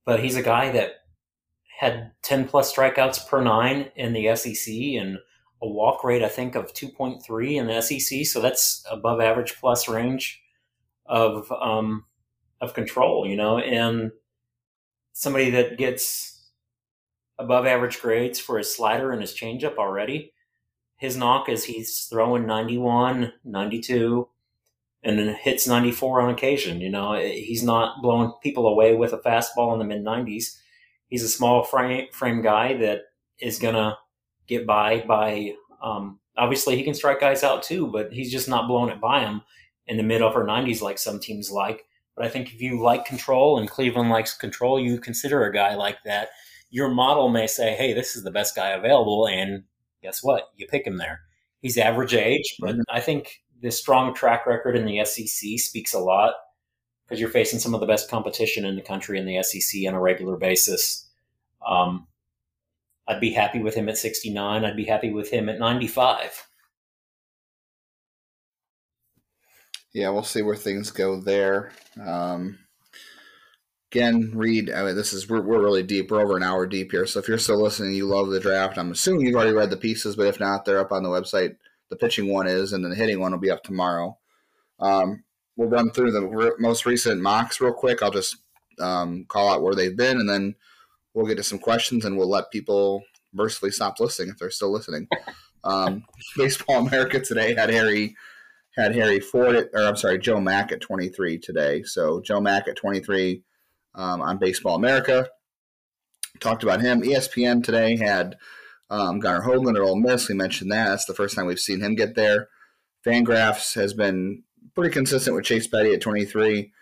but he's a guy that had 10 plus strikeouts per nine in the SEC and a walk rate, I think, of 2.3 in the SEC. So that's above average plus range of um, of control, you know, and somebody that gets above average grades for his slider and his changeup already. His knock is he's throwing 91, 92, and then hits 94 on occasion. You know, he's not blowing people away with a fastball in the mid 90s. He's a small frame, frame guy that is going to get by by, um, obviously he can strike guys out too, but he's just not blowing it by him in the mid upper 90s like some teams like. But I think if you like control and Cleveland likes control, you consider a guy like that. Your model may say, hey, this is the best guy available. And guess what? You pick him there. He's average age, but mm-hmm. I think the strong track record in the SEC speaks a lot because you're facing some of the best competition in the country in the SEC on a regular basis. Um, I'd be happy with him at 69. I'd be happy with him at 95. yeah, we'll see where things go there. Um, again, read. I mean, this is we're, we're really deep. We're over an hour deep here. So if you're still listening, you love the draft. I'm assuming you've already read the pieces, but if not, they're up on the website. The pitching one is, and then the hitting one will be up tomorrow. Um, we'll run through the re- most recent mocks real quick. I'll just um, call out where they've been, and then we'll get to some questions, and we'll let people mercifully stop listening if they're still listening. Um, Baseball America today had Harry had Harry Ford at, or I'm sorry, Joe Mack at 23 today. So Joe Mack at 23 um, on Baseball America. Talked about him. ESPN today had um, Gunnar Hoglund at Ole Miss. We mentioned that. That's the first time we've seen him get there. Fangraphs has been pretty consistent with Chase Petty at 23.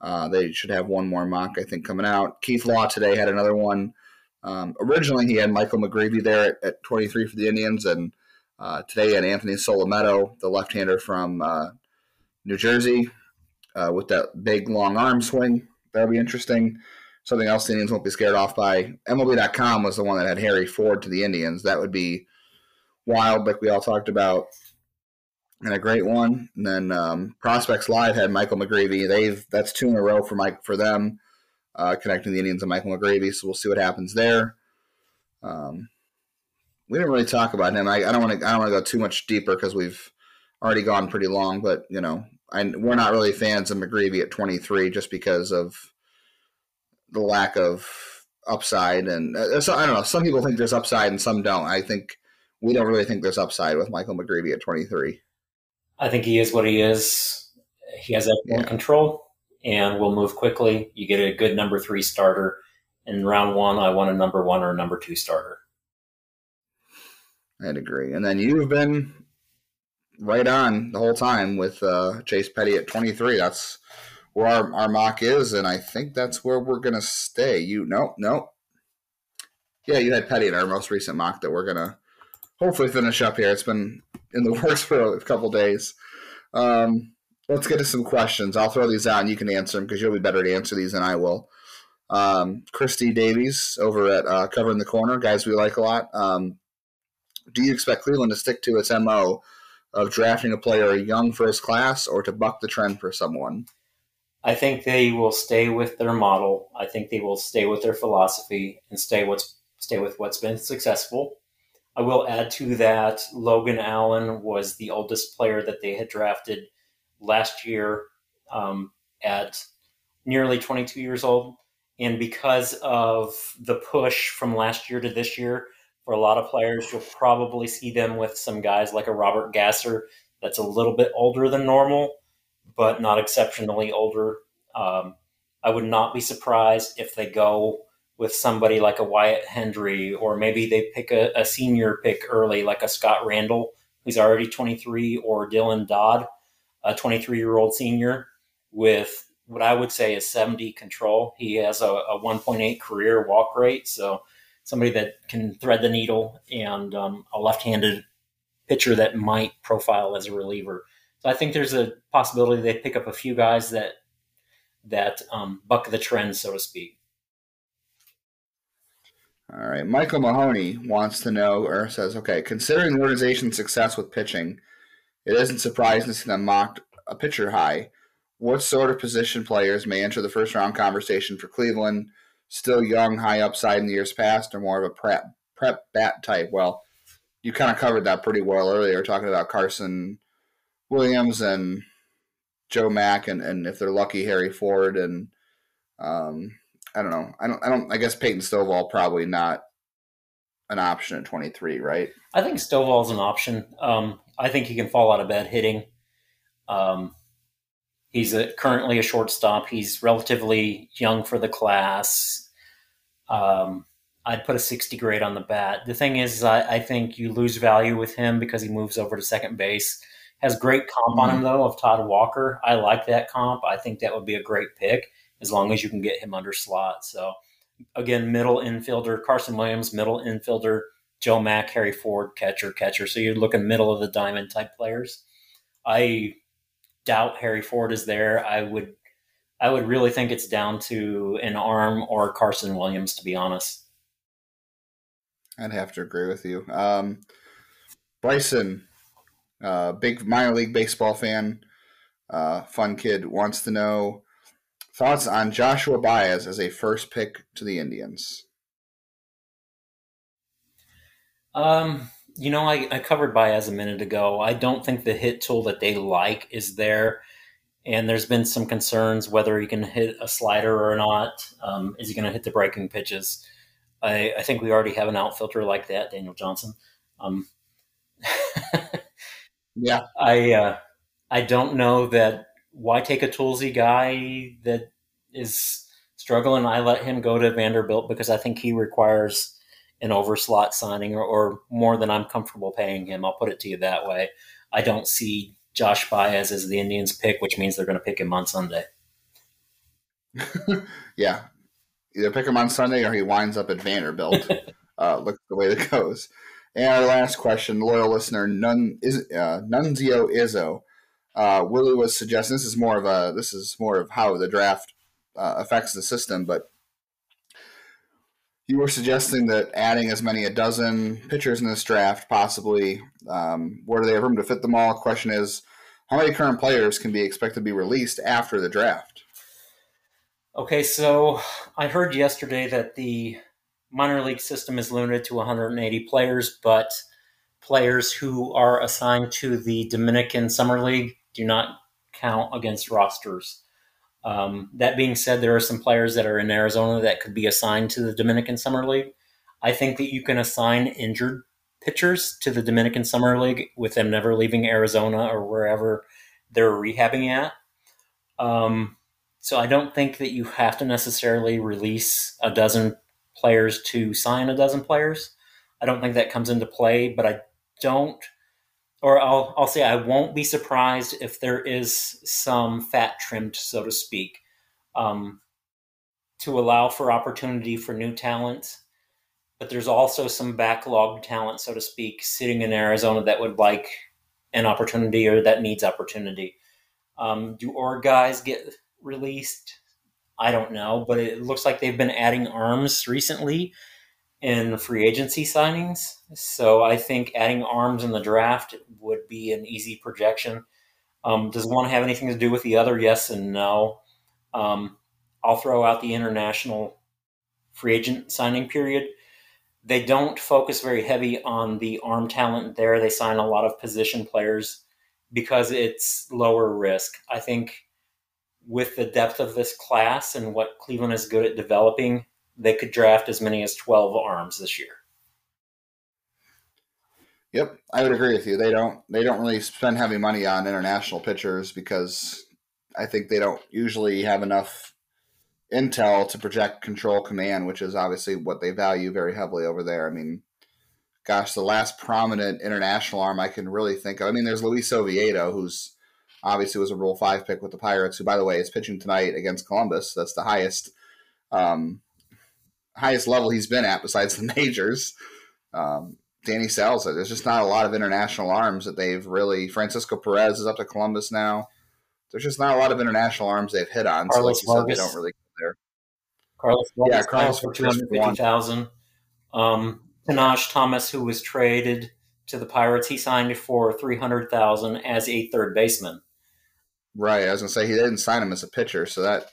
Uh, they should have one more mock, I think, coming out. Keith Law today had another one. Um, originally, he had Michael McGreevy there at, at 23 for the Indians, and uh, today at Anthony Solometo, the left-hander from uh, New Jersey, uh, with that big long arm swing. That'll be interesting. Something else the Indians won't be scared off by. MLB.com was the one that had Harry Ford to the Indians. That would be wild, like we all talked about, and a great one. And then um, Prospects Live had Michael McGreevy. They've that's two in a row for Mike for them, uh, connecting the Indians and Michael McGreevy. So we'll see what happens there. Um, we didn't really talk about him. I, don't want to. I don't want to go too much deeper because we've already gone pretty long. But you know, I, we're not really fans of McGreevy at 23 just because of the lack of upside. And uh, so, I don't know. Some people think there's upside and some don't. I think we don't really think there's upside with Michael McGreevy at 23. I think he is what he is. He has excellent yeah. control and will move quickly. You get a good number three starter. In round one, I want a number one or a number two starter. I'd agree. And then you've been right on the whole time with uh, Chase Petty at 23. That's where our, our mock is, and I think that's where we're to stay. You no, no. Yeah, you had Petty in our most recent mock that we're to hopefully finish up here. It's been in the works for a couple days. Um, let's get to some questions. I'll throw these out and you can answer them because you'll be better to answer these than I will. Um, Christy Davies over at uh, Covering the Corner, guys we like a lot. Um, do you expect Cleveland to stick to its MO of drafting a player young first class or to buck the trend for someone? I think they will stay with their model. I think they will stay with their philosophy and stay what's stay with what's been successful. I will add to that Logan Allen was the oldest player that they had drafted last year um, at nearly 22 years old. And because of the push from last year to this year, for a lot of players, you'll probably see them with some guys like a Robert Gasser that's a little bit older than normal, but not exceptionally older. Um, I would not be surprised if they go with somebody like a Wyatt Hendrie, or maybe they pick a, a senior pick early, like a Scott Randall, who's already 23, or Dylan Dodd, a 23 year old senior with what I would say is 70 control. He has a, a 1.8 career walk rate, so somebody that can thread the needle and um, a left-handed pitcher that might profile as a reliever. So I think there's a possibility they pick up a few guys that that um, buck the trend, so to speak. All right, Michael Mahoney wants to know or says, okay, considering the organization's success with pitching, it isn't surprising to see them mocked a pitcher high. What sort of position players may enter the first round conversation for Cleveland? Still young, high upside in the years past, or more of a prep prep bat type? Well, you kind of covered that pretty well earlier, talking about Carson Williams and Joe Mack, and, and if they're lucky, Harry Ford, and um, I don't know. I don't. I don't. I guess Peyton Stovall probably not an option at 23, right? I think Stovall's an option. Um, I think he can fall out of bed hitting. Um, he's a, currently a shortstop. He's relatively young for the class. Um, I'd put a 60 grade on the bat. The thing is, I, I, think you lose value with him because he moves over to second base. Has great comp on him mm-hmm. though of Todd Walker. I like that comp. I think that would be a great pick as long as you can get him under slot. So again, middle infielder Carson Williams, middle infielder Joe Mack, Harry Ford, catcher, catcher. So you're looking middle of the diamond type players. I doubt Harry Ford is there. I would I would really think it's down to an arm or Carson Williams, to be honest. I'd have to agree with you. Um, Bryson, uh, big minor league baseball fan, uh, fun kid, wants to know thoughts on Joshua Baez as a first pick to the Indians. Um, you know, I, I covered Baez a minute ago. I don't think the hit tool that they like is there. And there's been some concerns whether he can hit a slider or not. Um, is he going to hit the breaking pitches? I, I, think we already have an outfielder like that, Daniel Johnson. Um, yeah. I uh, I don't know that why take a toolsy guy that is struggling. I let him go to Vanderbilt because I think he requires an overslot signing or, or more than I'm comfortable paying him. I'll put it to you that way. I don't see Josh Baez as the Indians pick, which means they're going to pick him on Sunday. yeah, either pick him on Sunday or he winds up at Vanderbilt. uh, look the way it goes. And our last question, loyal listener, Nun, is, uh, Nunzio Izzo. Uh, Willie was suggesting this is more of a this is more of how the draft uh, affects the system, but you were suggesting that adding as many a dozen pitchers in this draft, possibly, um, where do they have room to fit them all? Question is, how many current players can be expected to be released after the draft? Okay, so I heard yesterday that the minor league system is limited to 180 players, but players who are assigned to the Dominican Summer League do not count against rosters. Um, that being said, there are some players that are in Arizona that could be assigned to the Dominican Summer League. I think that you can assign injured pitchers to the Dominican Summer League with them never leaving Arizona or wherever they're rehabbing at. Um, so I don't think that you have to necessarily release a dozen players to sign a dozen players. I don't think that comes into play, but I don't or I'll I'll say I won't be surprised if there is some fat trimmed, so to speak, um, to allow for opportunity for new talent. But there's also some backlogged talent, so to speak, sitting in Arizona that would like an opportunity or that needs opportunity. Um, do org guys get released? I don't know, but it looks like they've been adding arms recently in free agency signings. So I think adding arms in the draft would be an easy projection. Um, does one have anything to do with the other? Yes and no. Um, I'll throw out the international free agent signing period. They don't focus very heavy on the arm talent there. They sign a lot of position players because it's lower risk. I think with the depth of this class and what Cleveland is good at developing, they could draft as many as 12 arms this year. Yep, I would agree with you. They don't they don't really spend heavy money on international pitchers because I think they don't usually have enough intel to project control command, which is obviously what they value very heavily over there. I mean, gosh, the last prominent international arm I can really think of. I mean, there's Luis Oviedo, who's obviously was a Rule Five pick with the Pirates, who, by the way, is pitching tonight against Columbus. That's the highest, um, highest level he's been at besides the majors. Um, Danny Salazar. There's just not a lot of international arms that they've really. Francisco Perez is up to Columbus now. There's just not a lot of international arms they've hit on. Carlos so, like Vargas. said, they don't really go there. Carlos Vargas Yeah, Carlos for two hundred fifty thousand. Um, Tahnaj Thomas, who was traded to the Pirates, he signed for three hundred thousand as a third baseman. Right. I was gonna say he didn't sign him as a pitcher, so that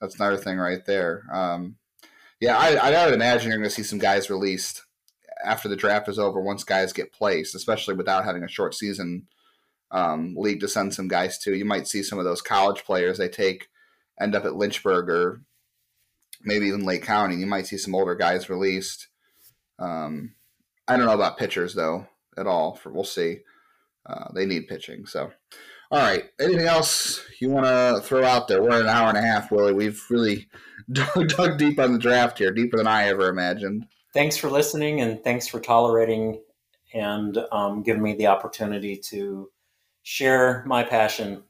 that's another thing right there. Um, yeah, I, I would imagine you're gonna see some guys released after the draft is over. Once guys get placed, especially without having a short season um, league to send some guys to, you might see some of those college players they take end up at Lynchburg or maybe even Lake County. You might see some older guys released. Um, I don't know about pitchers though at all. For we'll see. Uh, they need pitching, so. All right. Anything else you want to throw out there? We're at an hour and a half, Willie. We've really dug, dug deep on the draft here, deeper than I ever imagined. Thanks for listening, and thanks for tolerating and um, giving me the opportunity to share my passion.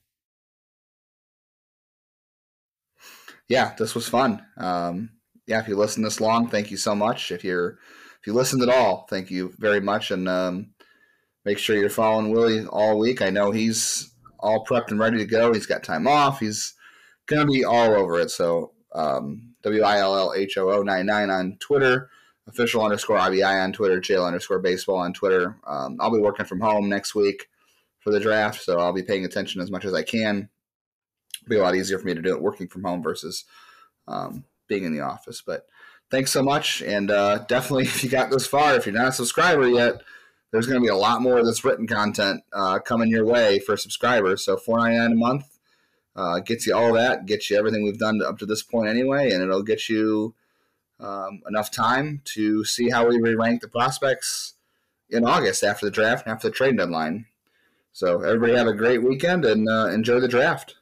Yeah, this was fun. Um, yeah, if you listened this long, thank you so much. If you're if you listened at all, thank you very much, and um, make sure you're following Willie all week. I know he's all prepped and ready to go. He's got time off. He's gonna be all over it. So um, W I L L H O O 99 on Twitter, official underscore IBI on Twitter, jail underscore baseball on Twitter. Um, I'll be working from home next week for the draft, so I'll be paying attention as much as I can. It'll be a lot easier for me to do it working from home versus um, being in the office. But thanks so much, and uh, definitely if you got this far, if you're not a subscriber yet, there's going to be a lot more of this written content uh, coming your way for subscribers. So four ninety nine a month uh, gets you all that, gets you everything we've done up to this point anyway, and it'll get you um, enough time to see how we re rank the prospects in August after the draft and after the trade deadline. So everybody have a great weekend and uh, enjoy the draft.